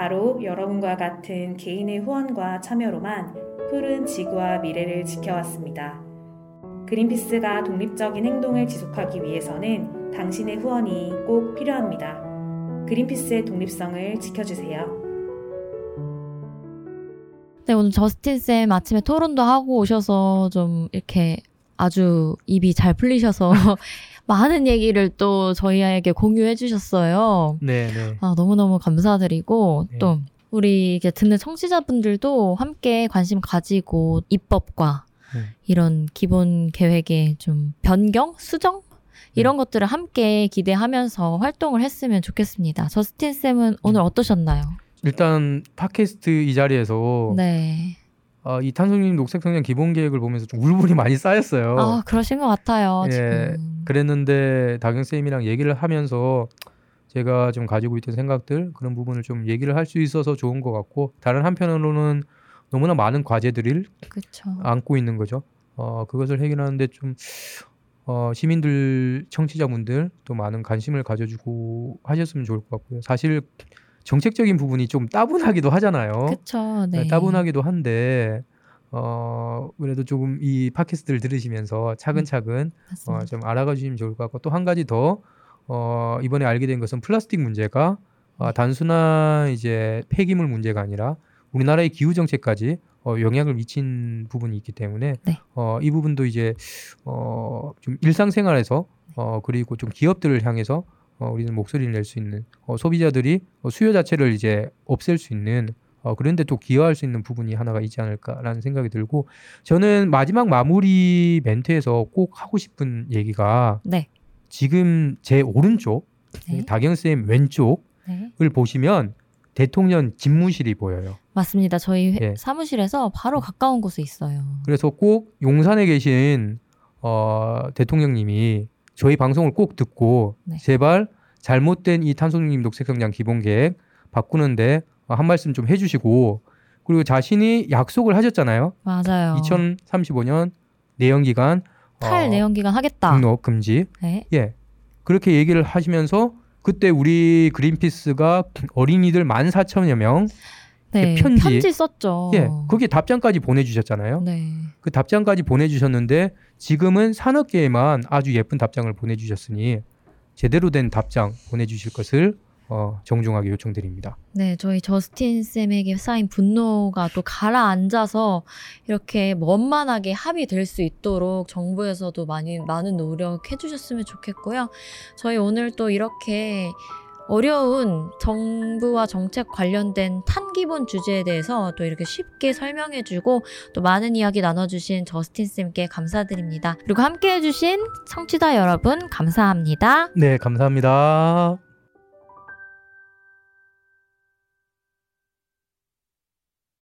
바로 여러분과 같은 개인의 후원과 참여로만 푸른 지구와 미래를 지켜왔습니다. 그린피스가 독립적인 행동을 지속하기 위해서는 당신의 후원이 꼭 필요합니다. 그린피스의 독립성을 지켜주세요. 네, 오늘 저스틴 쌤 아침에 토론도 하고 오셔서 좀 이렇게 아주 입이 잘 풀리셔서 많은 얘기를 또 저희에게 공유해 주셨어요. 네, 네. 아, 너무너무 감사드리고 네. 또 우리 이제 듣는 청취자분들도 함께 관심 가지고 입법과 네. 이런 기본 계획의 좀 변경, 수정 이런 네. 것들을 함께 기대하면서 활동을 했으면 좋겠습니다. 저스틴 쌤은 오늘 어떠셨나요? 일단 팟캐스트 이 자리에서 네. 어, 이 탄소중립 녹색성장 기본 계획을 보면서 좀 울분이 많이 쌓였어요. 아, 그러신 것 같아요. 예, 지금. 그랬는데 다경 쌤이랑 얘기를 하면서 제가 좀 가지고 있던 생각들 그런 부분을 좀 얘기를 할 수 있어서 좋은 것 같고 다른 한편으로는 너무나 많은 과제들을 그렇죠. 안고 있는 거죠. 어, 그것을 해결하는데 좀 어, 시민들, 청취자분들 또 많은 관심을 가져주고 하셨으면 좋을 것 같고요. 사실 정책적인 부분이 좀 따분하기도 하잖아요. 그렇죠. 네. 따분하기도 한데 어, 그래도 조금 이 팟캐스트를 들으시면서 차근차근 어, 맞습니다. 좀 알아가 주시면 좋을 것 같고 또 한 가지 더 어, 이번에 알게 된 것은 플라스틱 문제가 어, 네. 단순한 이제 폐기물 문제가 아니라 우리나라의 기후 정책까지 어, 영향을 미친 부분이 있기 때문에 네. 어, 이 부분도 이제 어, 좀 일상생활에서 어, 그리고 좀 기업들을 향해서 어, 우리는 목소리를 낼 수 있는 어, 소비자들이 어, 수요 자체를 이제 없앨 수 있는 어, 그런데 또 기여할 수 있는 부분이 하나가 있지 않을까라는 생각이 들고 저는 마지막 마무리 멘트에서 꼭 하고 싶은 얘기가 네. 지금 제 오른쪽 네. 다경 쌤 왼쪽을 네. 보시면 대통령 집무실이 보여요. 맞습니다. 저희 회- 예. 사무실에서 바로 가까운 곳에 있어요. 그래서 꼭 용산에 계신 어, 대통령님이 저희 방송을 꼭 듣고 네. 제발 잘못된 이 탄소중립 녹색성장 기본계획 바꾸는데 어, 한 말씀 좀 해주시고 그리고 자신이 약속을 하셨잖아요. 맞아요. 2035년 내연기관 탈 어, 내연기관 하겠다. 등록 금지. 네. 예. 그렇게 얘기를 하시면서 그때 우리 그린피스가 어린이들 14,000여 명, 네. 편지. 편지 썼죠. 예, 거기에 답장까지 보내주셨잖아요. 네. 그 답장까지 보내주셨는데 지금은 산업계에만 아주 예쁜 답장을 보내주셨으니 제대로 된 답장 보내주실 것을 어, 정중하게 요청드립니다. 네, 저희 저스틴 쌤에게 쌓인 분노가 또 가라앉아서 이렇게 원만하게 합의될 수 있도록 정부에서도 많이 많은 노력해 주셨으면 좋겠고요. 저희 오늘 또 이렇게 어려운 정부와 정책 관련된 탄기본 주제에 대해서 또 이렇게 쉽게 설명해주고 또 많은 이야기 나눠주신 저스틴 쌤께 감사드립니다. 그리고 함께 해주신 청취자 여러분 감사합니다. 네, 감사합니다.